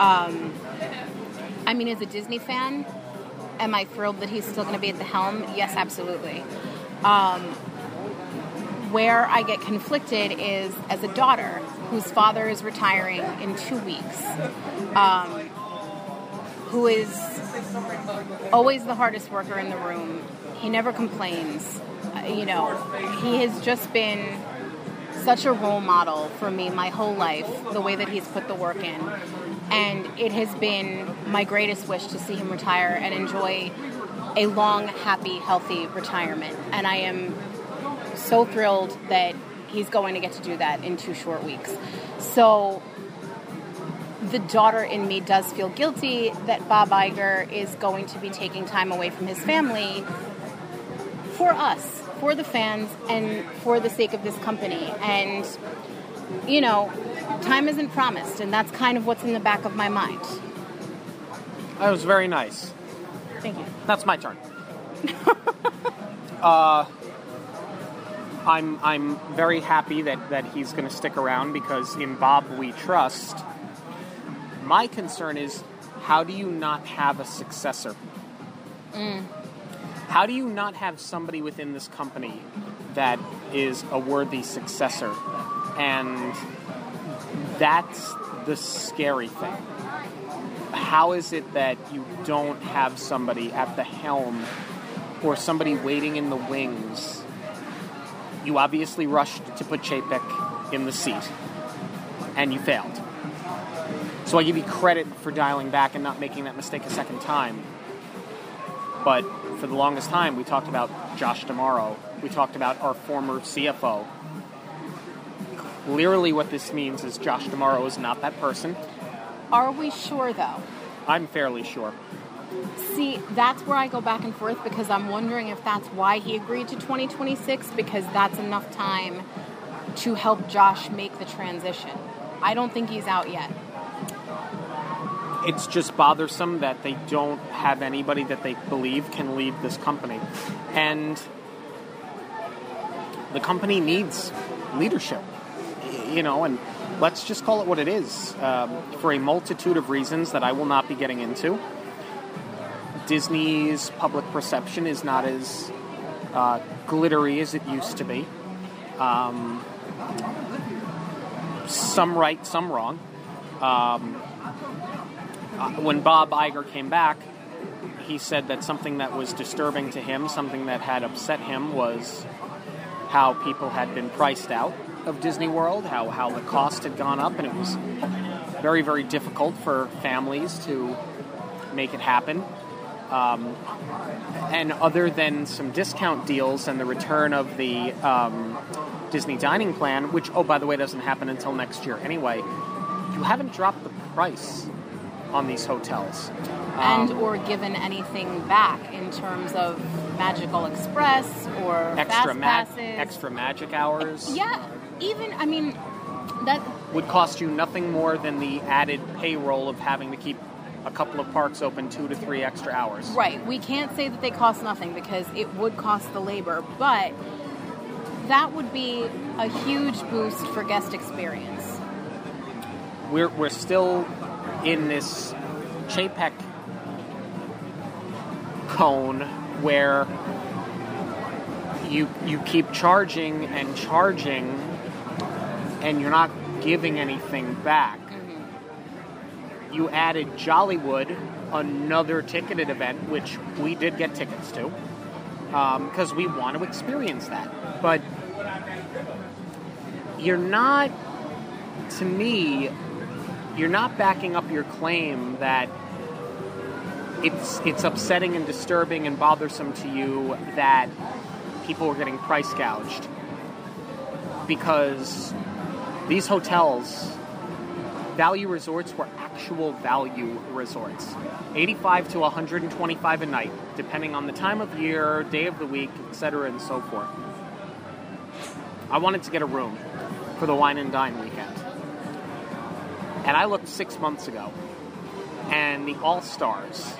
Um, I mean, as a Disney fan, am I thrilled that he's still going to be at the helm? Yes, absolutely. Um, where I get conflicted is as a daughter whose father is retiring in two weeks, um, who is always the hardest worker in the room. He never complains. Uh, you know, he has just been such a role model for me my whole life, the way that he's put the work in. And it has been my greatest wish to see him retire and enjoy a long, happy, healthy retirement. And I am so thrilled that he's going to get to do that in two short weeks. So the daughter in me does feel guilty that Bob Iger is going to be taking time away from his family for us, for the fans, and for the sake of this company. And, you know, time isn't promised, and that's kind of what's in the back of my mind. That was very nice. Thank you. That's my turn. (laughs) uh, I'm I'm very happy that, that he's going to stick around because in Bob we trust. My concern is how do you not have a successor? How do you not have somebody within this company that is a worthy successor? And that's the scary thing. How is it that you don't have somebody at the helm or somebody waiting in the wings? You obviously rushed to put Chapek in the seat, and you failed. So I give you credit for dialing back and not making that mistake a second time. But for the longest time, we talked about Josh D'Amaro. We talked about our former CFO. Clearly, what this means is Josh D'Amaro is not that person. Are we sure, though? I'm fairly sure. See, that's where I go back and forth because I'm wondering if that's why he agreed to 2026 because that's enough time to help Josh make the transition. I don't think he's out yet. It's just bothersome that they don't have anybody that they believe can lead this company. And the company needs leadership, you know, and let's just call it what it is. Um, for a multitude of reasons that I will not be getting into, Disney's public perception is not as uh, glittery as it used to be. Um, some right, some wrong. Um, when Bob Iger came back, he said that something that was disturbing to him, something that had upset him, was how people had been priced out of Disney World, how, how the cost had gone up, and it was very, very difficult for families to make it happen. Um, and other than some discount deals and the return of the um, Disney dining plan, which, oh, by the way, doesn't happen until next year anyway, you haven't dropped the price on these hotels. and Um, or given anything back in terms of Magical Express or extra, fast mag- passes. extra magic hours Yeah, even I mean that would cost you nothing more than the added payroll of having to keep a couple of parks open two to three extra hours. right. We can't say that they cost nothing because it would cost the labor, but that would be a huge boost for guest experience. We're, we're still in this Chapek cone where you you keep charging and charging and you're not giving anything back. Mm-hmm. You added Jollywood, another ticketed event, which we did get tickets to, um, because we want to experience that. But you're not, to me, you're not backing up your claim that it's it's upsetting and disturbing and bothersome to you that people are getting price gouged. Because these hotels value resorts were actual value resorts. 85 to 125 a night depending on the time of year day of the week etc and so forth. I wanted to get a room for the wine and dine weekend and I looked six months ago, and the All Stars,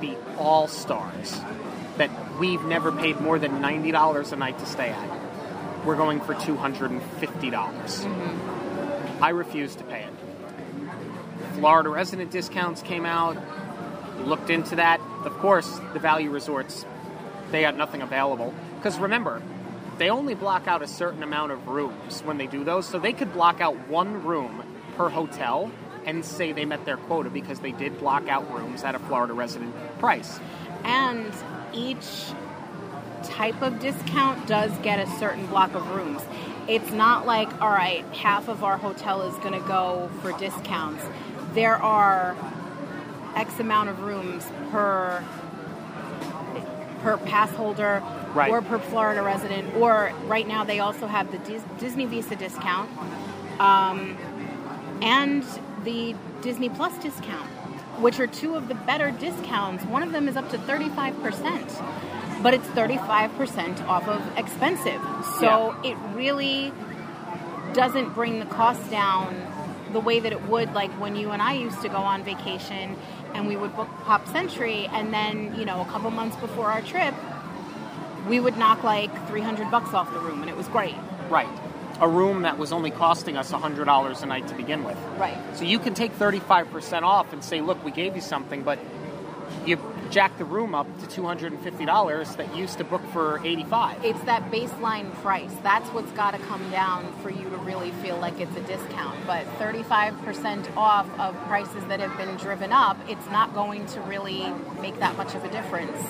the All Stars, that we've never paid more than ninety dollars a night to stay at, we're going for two hundred and fifty dollars. Mm-hmm. I refuse to pay it. Florida resident discounts came out. Looked into that. Of course, the value resorts, they had nothing available. Because remember, they only block out a certain amount of rooms when they do those, so they could block out one room per hotel and say they met their quota because they did block out rooms at a Florida resident price. And each type of discount does get a certain block of rooms. It's not like, all right, half of our hotel is going to go for discounts. There are X amount of rooms per per pass holder Right. or per Florida resident. Or right now they also have the Dis- Disney Visa discount um, and the Disney Plus discount, which are two of the better discounts. One of them is up to 35%, but it's 35% off of expensive. So it really doesn't bring the cost down the way that it would like when you and I used to go on vacation and we would book Pop Century and then, you know, a couple months before our trip, we would knock like 300 bucks off the room and it was great. Right. A room that was only costing us $100 a night to begin with. Right. So you can take 35% off and say, look, we gave you something, but you jack the room up to $250 that used to book for 85 It's that baseline price. That's what's got to come down for you to really feel like it's a discount. But 35% off of prices that have been driven up, it's not going to really make that much of a difference.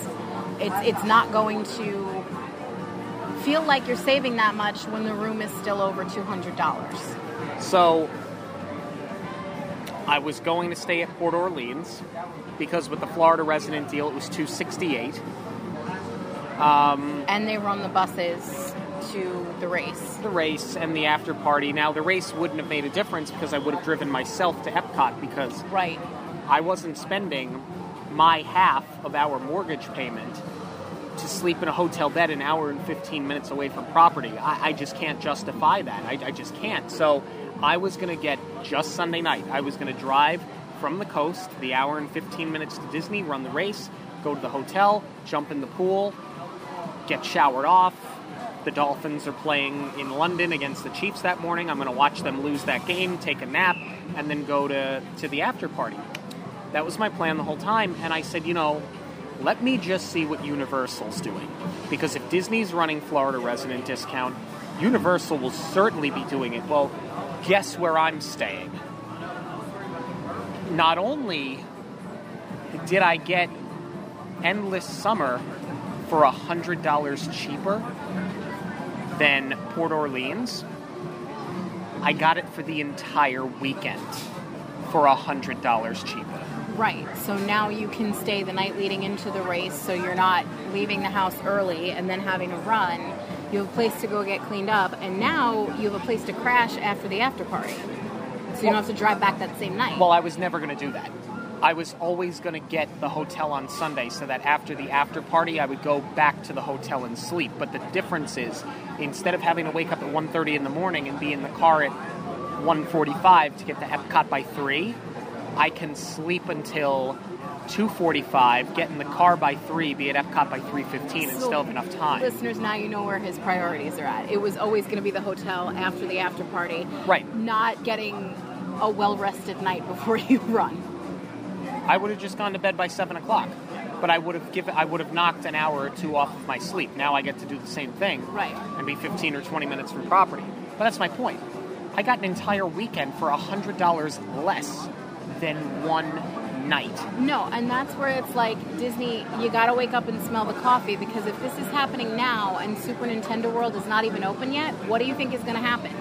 It's it's not going to feel like you're saving that much when the room is still over $200. So I was going to stay at Port Orleans because with the Florida resident deal it was 268. Um, and they run the buses to the race. The race and the after party. Now the race wouldn't have made a difference because I would have driven myself to Epcot because Right. I wasn't spending my half of our mortgage payment to sleep in a hotel bed an hour and 15 minutes away from property. I, I just can't justify that. I, I just can't. So I was going to get just Sunday night. I was going to drive from the coast, the hour and 15 minutes to Disney, run the race, go to the hotel, jump in the pool, get showered off. The Dolphins are playing in London against the Chiefs that morning. I'm going to watch them lose that game, take a nap, and then go to, to the after party. That was my plan the whole time. And I said, you know, let me just see what Universal's doing. Because if Disney's running Florida resident discount, Universal will certainly be doing it. Well, guess where I'm staying? Not only did I get Endless Summer for $100 cheaper than Port Orleans, I got it for the entire weekend for $100 cheaper. Right. So now you can stay the night leading into the race so you're not leaving the house early and then having to run. You have a place to go get cleaned up, and now you have a place to crash after the after party. So you don't have to drive back that same night. Well, I was never going to do that. I was always going to get the hotel on Sunday so that after the after party I would go back to the hotel and sleep. But the difference is instead of having to wake up at 1:30 in the morning and be in the car at 1:45 to get to Epcot by 3, I can sleep until 2:45, get in the car by 3, be at Epcot by 3:15 and So, still have enough time. Listeners, now you know where his priorities are at. It was always going to be the hotel after the after party, Right. not getting a well rested night before (laughs) you run. I would have just gone to bed by seven o'clock, but I would have given I would have knocked an hour or two off of my sleep. Now I get to do the same thing, Right. and be 15 or 20 minutes from property. But that's my point. I got an entire weekend for hundred dollars less than one night. No, and that's where it's like Disney, you got to wake up and smell the coffee because if this is happening now and Super Nintendo World is not even open yet, what do you think is going to happen?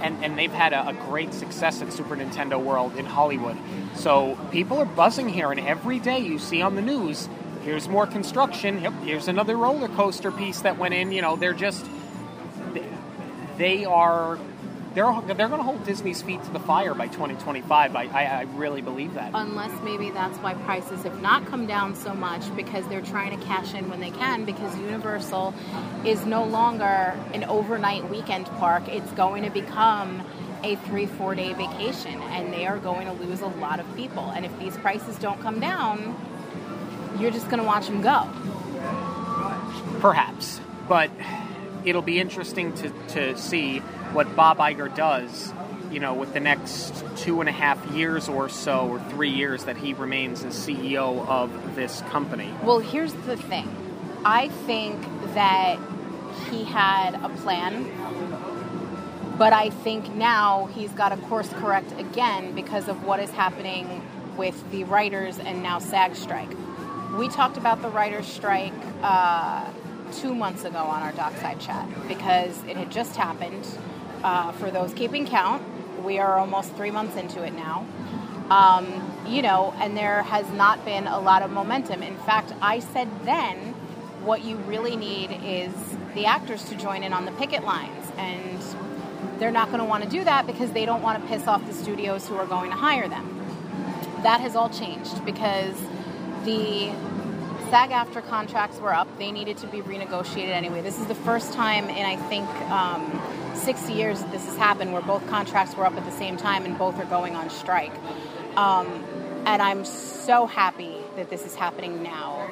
And, and they've had a, a great success at Super Nintendo World in Hollywood. So people are buzzing here, and every day you see on the news, here's more construction. Yep, here's another roller coaster piece that went in. You know, they're just they are they're they're going to hold Disney's feet to the fire by 2025. I, I, I really believe that. Unless maybe that's why prices have not come down so much because they're trying to cash in when they can because Universal is no longer an overnight weekend park. It's going to become a three, four day vacation and they are going to lose a lot of people. And if these prices don't come down, you're just going to watch them go. Perhaps, but it'll be interesting to, to see what Bob Iger does. You know, with the next two and a half years or so, or three years that he remains as CEO of this company. Well, here's the thing. I think that he had a plan, but I think now he's got to course correct again because of what is happening with the writers and now SAG strike. We talked about the writers' strike uh, two months ago on our Dockside chat because it had just happened. Uh, for those keeping count, we are almost three months into it now. Um, you know, and there has not been a lot of momentum. In fact, I said then what you really need is the actors to join in on the picket lines. And they're not going to want to do that because they don't want to piss off the studios who are going to hire them. That has all changed because the SAG-AFTRA contracts were up. They needed to be renegotiated anyway. This is the first time in, I think, um, 60 years that this has happened where both contracts were up at the same time and both are going on strike. Um, and I'm so happy that this is happening now.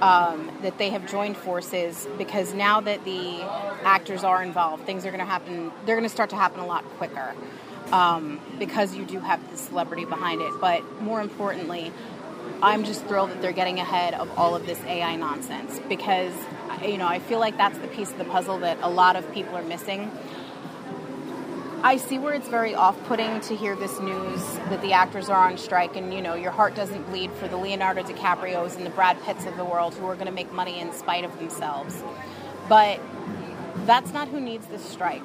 Um, that they have joined forces because now that the actors are involved, things are going to happen. They're going to start to happen a lot quicker um, because you do have the celebrity behind it. But more importantly, I'm just thrilled that they're getting ahead of all of this AI nonsense because you know I feel like that's the piece of the puzzle that a lot of people are missing. I see where it's very off-putting to hear this news that the actors are on strike, and you know your heart doesn't bleed for the Leonardo DiCaprio's and the Brad Pitts of the world who are going to make money in spite of themselves. But that's not who needs this strike.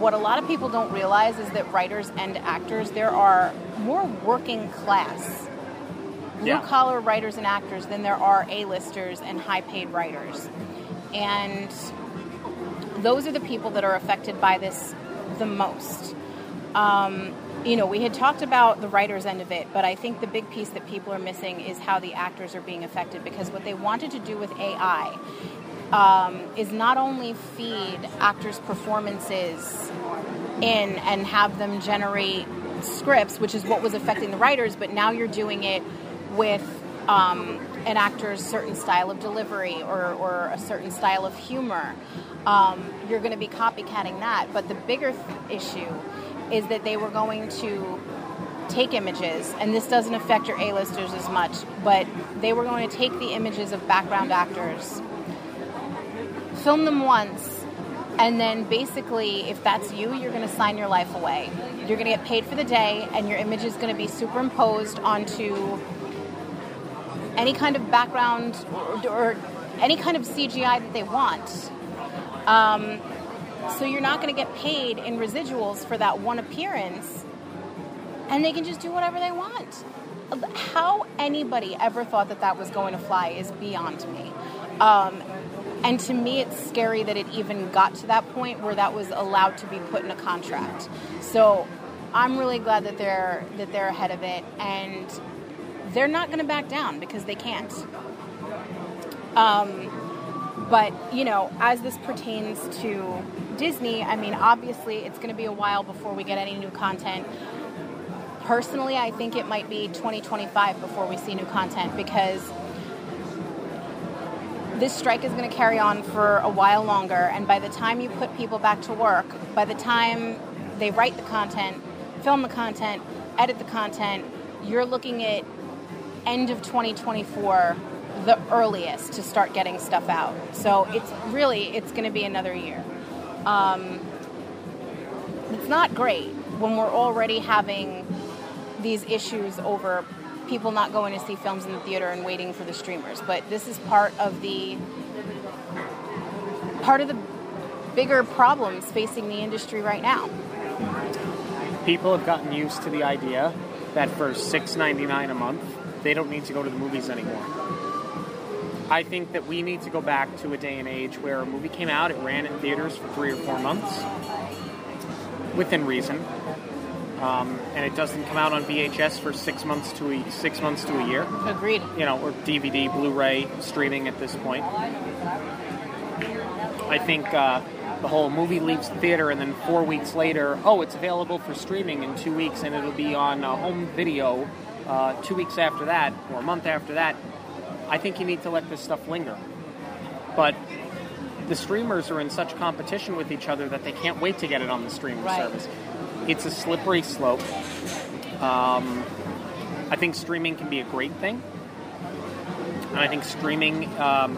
What a lot of people don't realize is that writers and actors there are more working class blue Yeah. collar writers and actors than there are A-listers and high-paid writers, and those are the people that are affected by this the most. Um, you know, we had talked about the writer's end of it, but I think the big piece that people are missing is how the actors are being affected because what they wanted to do with AI um, is not only feed actors' performances in and have them generate scripts, which is what was affecting the writers, but now you're doing it with um, an actor's certain style of delivery or, or a certain style of humor. Um, you're going to be copycatting that. But the bigger th- issue is that they were going to take images, and this doesn't affect your A-listers as much, but they were going to take the images of background actors, film them once, and then basically, if that's you, you're going to sign your life away. You're going to get paid for the day, and your image is going to be superimposed onto any kind of background or, any kind of CGI that they want. Um, so you're not going to get paid in residuals for that one appearance, and they can just do whatever they want. How anybody ever thought that that was going to fly is beyond me. Um, and to me, it's scary that it even got to that point where that was allowed to be put in a contract. So I'm really glad that they're that they're ahead of it, and they're not going to back down because they can't. Um, but you know, as this pertains to Disney, I mean, obviously, it's going to be a while before we get any new content. Personally, I think it might be 2025 before we see new content because this strike is going to carry on for a while longer. And by the time you put people back to work, by the time they write the content, film the content, edit the content, you're looking at end of 2024 the earliest to start getting stuff out. So it's really it's going to be another year. Um, it's not great when we're already having these issues over people not going to see films in the theater and waiting for the streamers. But this is part of the part of the bigger problems facing the industry right now. People have gotten used to the idea that for six ninety nine a month, they don't need to go to the movies anymore. I think that we need to go back to a day and age where a movie came out, it ran in theaters for three or four months, within reason, um, and it doesn't come out on VHS for six months to a, six months to a year. Agreed. You know, or DVD, Blu-ray, streaming at this point. I think uh, the whole movie leaves the theater, and then four weeks later, oh, it's available for streaming in two weeks, and it'll be on uh, home video uh, two weeks after that, or a month after that. I think you need to let this stuff linger. But the streamers are in such competition with each other that they can't wait to get it on the streaming Right. service. It's a slippery slope. Um, I think streaming can be a great thing, and I think streaming, um,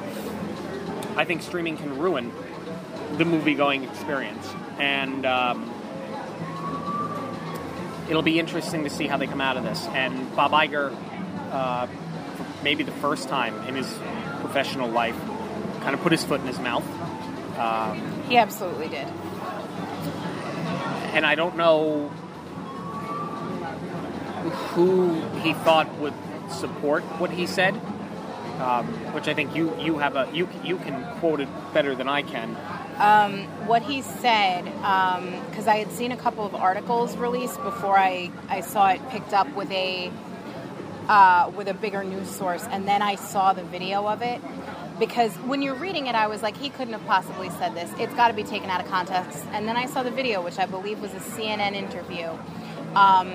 I think streaming can ruin the movie-going experience, and um, it'll be interesting to see how they come out of this. And Bob Iger, uh, maybe the first time in his professional life, kind of put his foot in his mouth. Um, He absolutely did. and I don't know who he thought would support what he said, um, which I think you you have a you you can quote it better than I can. What he said, because I had seen a couple of articles released before I, I saw it picked up with a uh, with a bigger news source, and then I saw the video of it. Because when you're reading it, I was like, he couldn't have possibly said this. It's got to be taken out of context. And then I saw the video, which I believe was a CNN interview, um,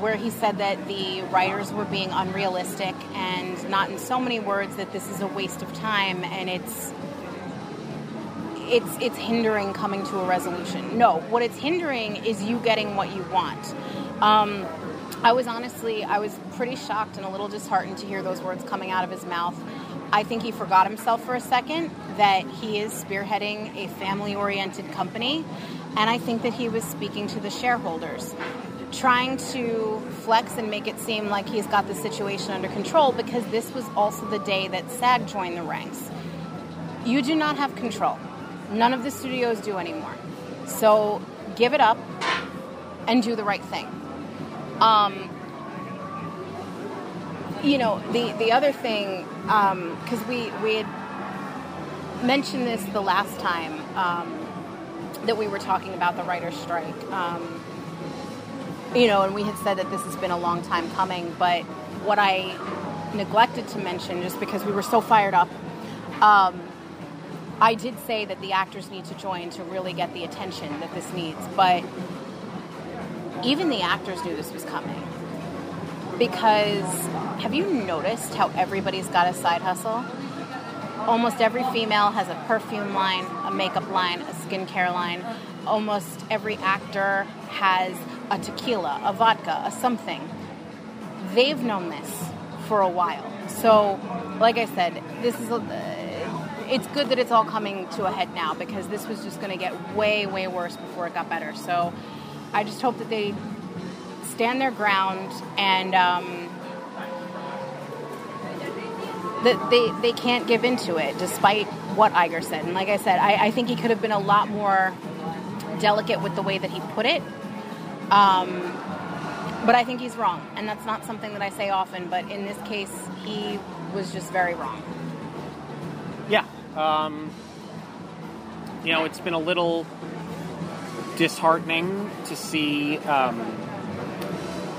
where he said that the writers were being unrealistic and not in so many words that this is a waste of time and it's it's it's hindering coming to a resolution. No, what it's hindering is you getting what you want. Um, I was honestly, I was pretty shocked and a little disheartened to hear those words coming out of his mouth. I think he forgot himself for a second that he is spearheading a family-oriented company, and I think that he was speaking to the shareholders, trying to flex and make it seem like he's got the situation under control because this was also the day that SAG joined the ranks. You do not have control. None of the studios do anymore. So give it up and do the right thing. Um, you know, the, the other thing, because we, we had mentioned this the last time um, that we were talking about the writer's strike. Um, you know, and we had said that this has been a long time coming, but what I neglected to mention, just because we were so fired up, um, I did say that the actors need to join to really get the attention that this needs, but even the actors knew this was coming. Because have you noticed how everybody's got a side hustle? Almost every female has a perfume line, a makeup line, a skincare line. Almost every actor has a tequila, a vodka, a something. They've known this for a while. So, like I said, this is a, it's good that it's all coming to a head now because this was just going to get way, way worse before it got better. So, I just hope that they stand their ground and um, that they, they can't give into it despite what Iger said. And like I said, I, I think he could have been a lot more delicate with the way that he put it. Um, but I think he's wrong. And that's not something that I say often, but in this case, he was just very wrong. Um, you know, it's been a little disheartening to see um,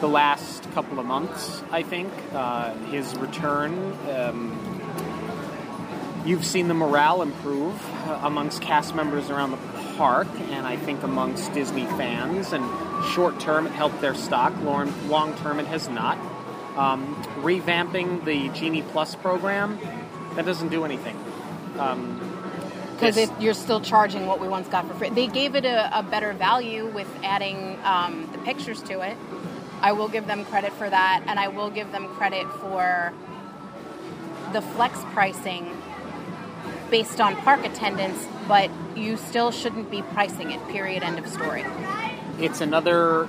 the last couple of months, I think. Uh, his return. Um, you've seen the morale improve amongst cast members around the park, and I think amongst Disney fans. And short term, it helped their stock. Long term, it has not. Um, revamping the Genie Plus program, that doesn't do anything. Um, because you're still charging what we once got for free. They gave it a, a better value with adding um, the pictures to it. I will give them credit for that, and I will give them credit for the flex pricing based on park attendance, but you still shouldn't be pricing it, period, end of story. It's another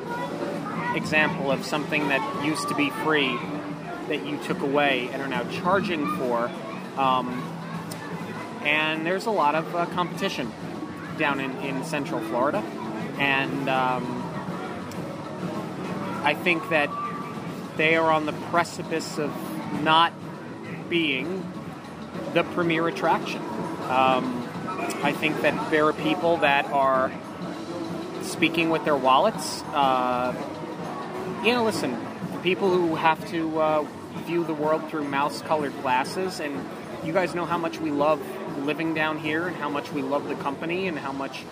example of something that used to be free that you took away and are now charging for. Um, and there's a lot of uh, competition down in, in Central Florida. And um, I think that they are on the precipice of not being the premier attraction. Um, I think that there are people that are speaking with their wallets. Uh, you know, listen, the people who have to uh, view the world through mouse colored glasses, and you guys know how much we love living down here and how much we love the company and how much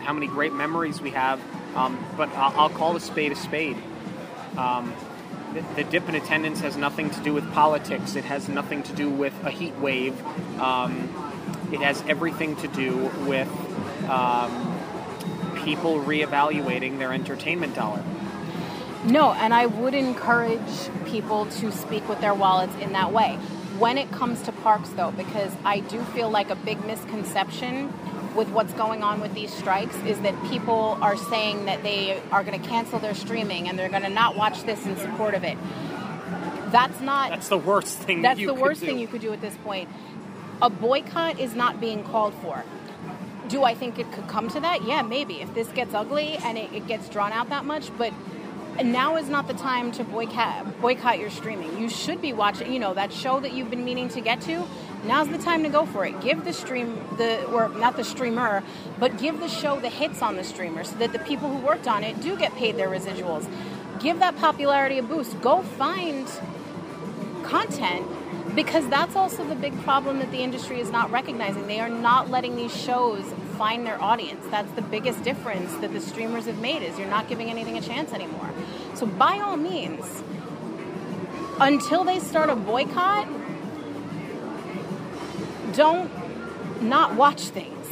how many great memories we have. Um, but I'll, I'll, call a spade a spade. Um, the, the, dip in attendance has nothing to do with politics. It has nothing to do with a heat wave. Um, it has everything to do with um, people reevaluating their entertainment dollar. No, and I would encourage people to speak with their wallets in that way when it comes to parks, though, because I do feel like a big misconception with what's going on with these strikes is that people are saying that they are going to cancel their streaming and they're going to not watch this in support of it. That's not. That's the worst thing. That's the worst do. thing you could do at this point. A boycott is not being called for. Do I think it could come to that? Yeah, maybe. If this gets ugly and it, it gets drawn out that much, but now is not the time to boycott boycott your streaming. You should be watching, you know, that show that you've been meaning to get to. Now's the time to go for it. Give the stream the or not the streamer, but give the show the hits on the streamer so that the people who worked on it do get paid their residuals. Give that popularity a boost. Go find content because that's also the big problem that the industry is not recognizing. They are not letting these shows find their audience. That's the biggest difference that the streamers have made is you're not giving anything a chance anymore. So by all means, until they start a boycott, don't not watch things.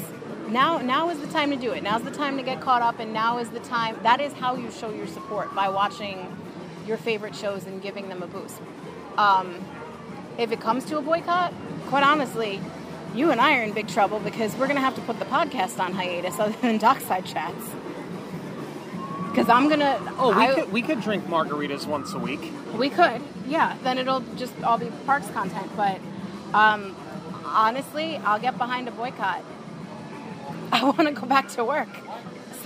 Now now is the time to do it. Now's the time to get caught up and now is the time that is how you show your support by watching your favorite shows and giving them a boost. Um, if it comes to a boycott, quite honestly, you and I are in big trouble because we're going to have to put the podcast on hiatus other than Dockside Chats. Because I'm going to. Oh, we, I, could, we could drink margaritas once a week. We could, yeah. Then it'll just all be parks content. But um, honestly, I'll get behind a boycott. (laughs) I want to go back to work.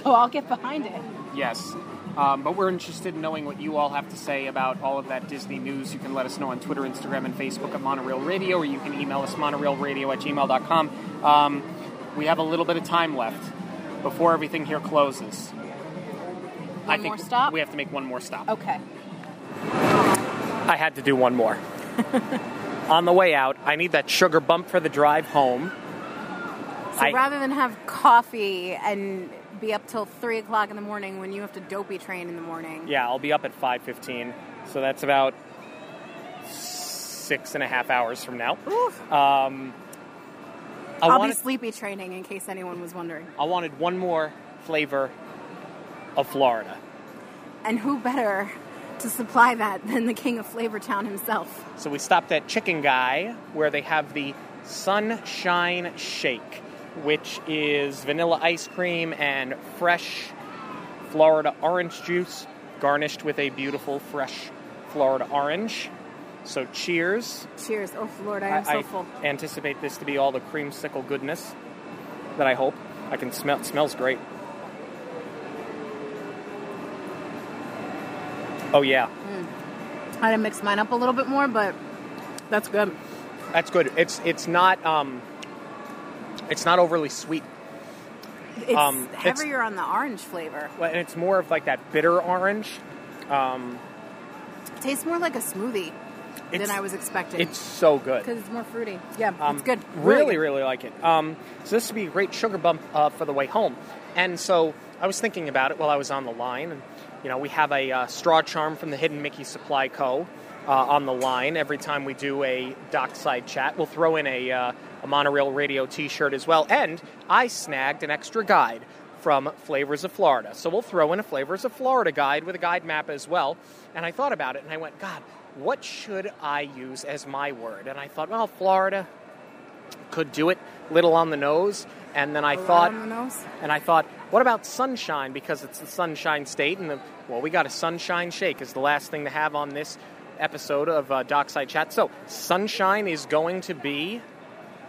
So I'll get behind it. Yes. Um, but we're interested in knowing what you all have to say about all of that Disney news. You can let us know on Twitter, Instagram, and Facebook at Monoreel Radio, or you can email us monoreelradio at gmail.com. Um, we have a little bit of time left before everything here closes. One I think more stop? we have to make one more stop. Okay. I had to do one more. (laughs) On the way out, I need that sugar bump for the drive home. So I- rather than have coffee and be up till three o'clock in the morning when you have to dopey train in the morning. Yeah, I'll be up at 5:15, so that's about six and a half hours from now. Um, I I'll wanted, be sleepy training in case anyone was wondering. I wanted one more flavor of Florida. And who better to supply that than the king of Flavortown himself? So we stopped at Chicken Guy, where they have the Sunshine Shake, which is vanilla ice cream and fresh Florida orange juice, garnished with a beautiful fresh Florida orange. So cheers. Cheers. Oh, Florida, I am so full. I anticipate this to be all the creamsicle goodness that I hope. I can smell. It smells great. Oh yeah, I had to mix mine up a little bit more, but that's good. that's good. It's it's not um, it's not overly sweet. It's Um, it's- heavier on the orange flavor. Well, and it's more of like that bitter orange. Um, It tastes more like a smoothie than I was expecting. it's so good. because it's more fruity. Yeah, Um, it's good. Really, good. really like it. Um, so this would be a great sugar bump uh, for the way home. And so I was thinking about it while I was on the line, and you know we have a uh, straw charm from the Hidden Mickey Supply Co. Uh, on the line every time we do a dockside chat. We'll throw in a, uh, a Monoreel radio T-shirt as well, and I snagged an extra guide from Flavors of Florida. So we'll throw in a Flavors of Florida guide with a guide map as well. And I thought about it, and I went, God, what should I use as my word? And I thought, well, Florida could do it, little on the nose. And then I A thought, on the nose. and I thought, what about sunshine? Because it's the sunshine state, and the, well, we got a sunshine shake is the last thing to have on this episode of uh, Dockside Chat. So sunshine is going to be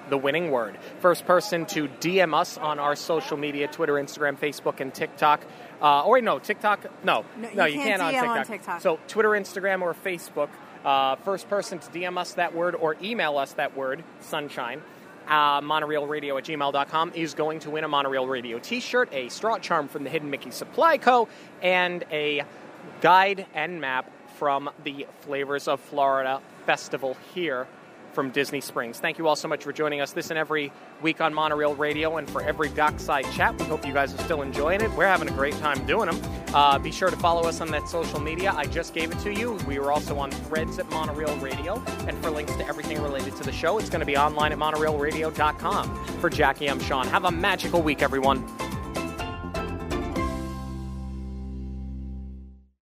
the winning word. First person to DM us on our social media Twitter, Instagram, Facebook, and TikTok. Uh, or wait, no, TikTok. No, No, you, you can't, can't on TikTok. on TikTok. So Twitter, Instagram, or Facebook. Uh, first person to DM us that word or email us that word, sunshine, uh, monoreelradio at gmail.com, is going to win a Monoreel Radio t shirt, a straw charm from the Hidden Mickey Supply Co., and a guide and map from the Flavors of Florida Festival here from Disney Springs. Thank you all so much for joining us this and every week on Monoreel Radio and for every dockside chat. We hope you guys are still enjoying it. We're having a great time doing them. Uh, be sure to follow us on that social media. I just gave it to you. We were also on threads at Monoreel Radio. And for links to everything related to the show, it's going to be online at monoreelradio.com. For Jackie, I'm Sean. Have a magical week, everyone.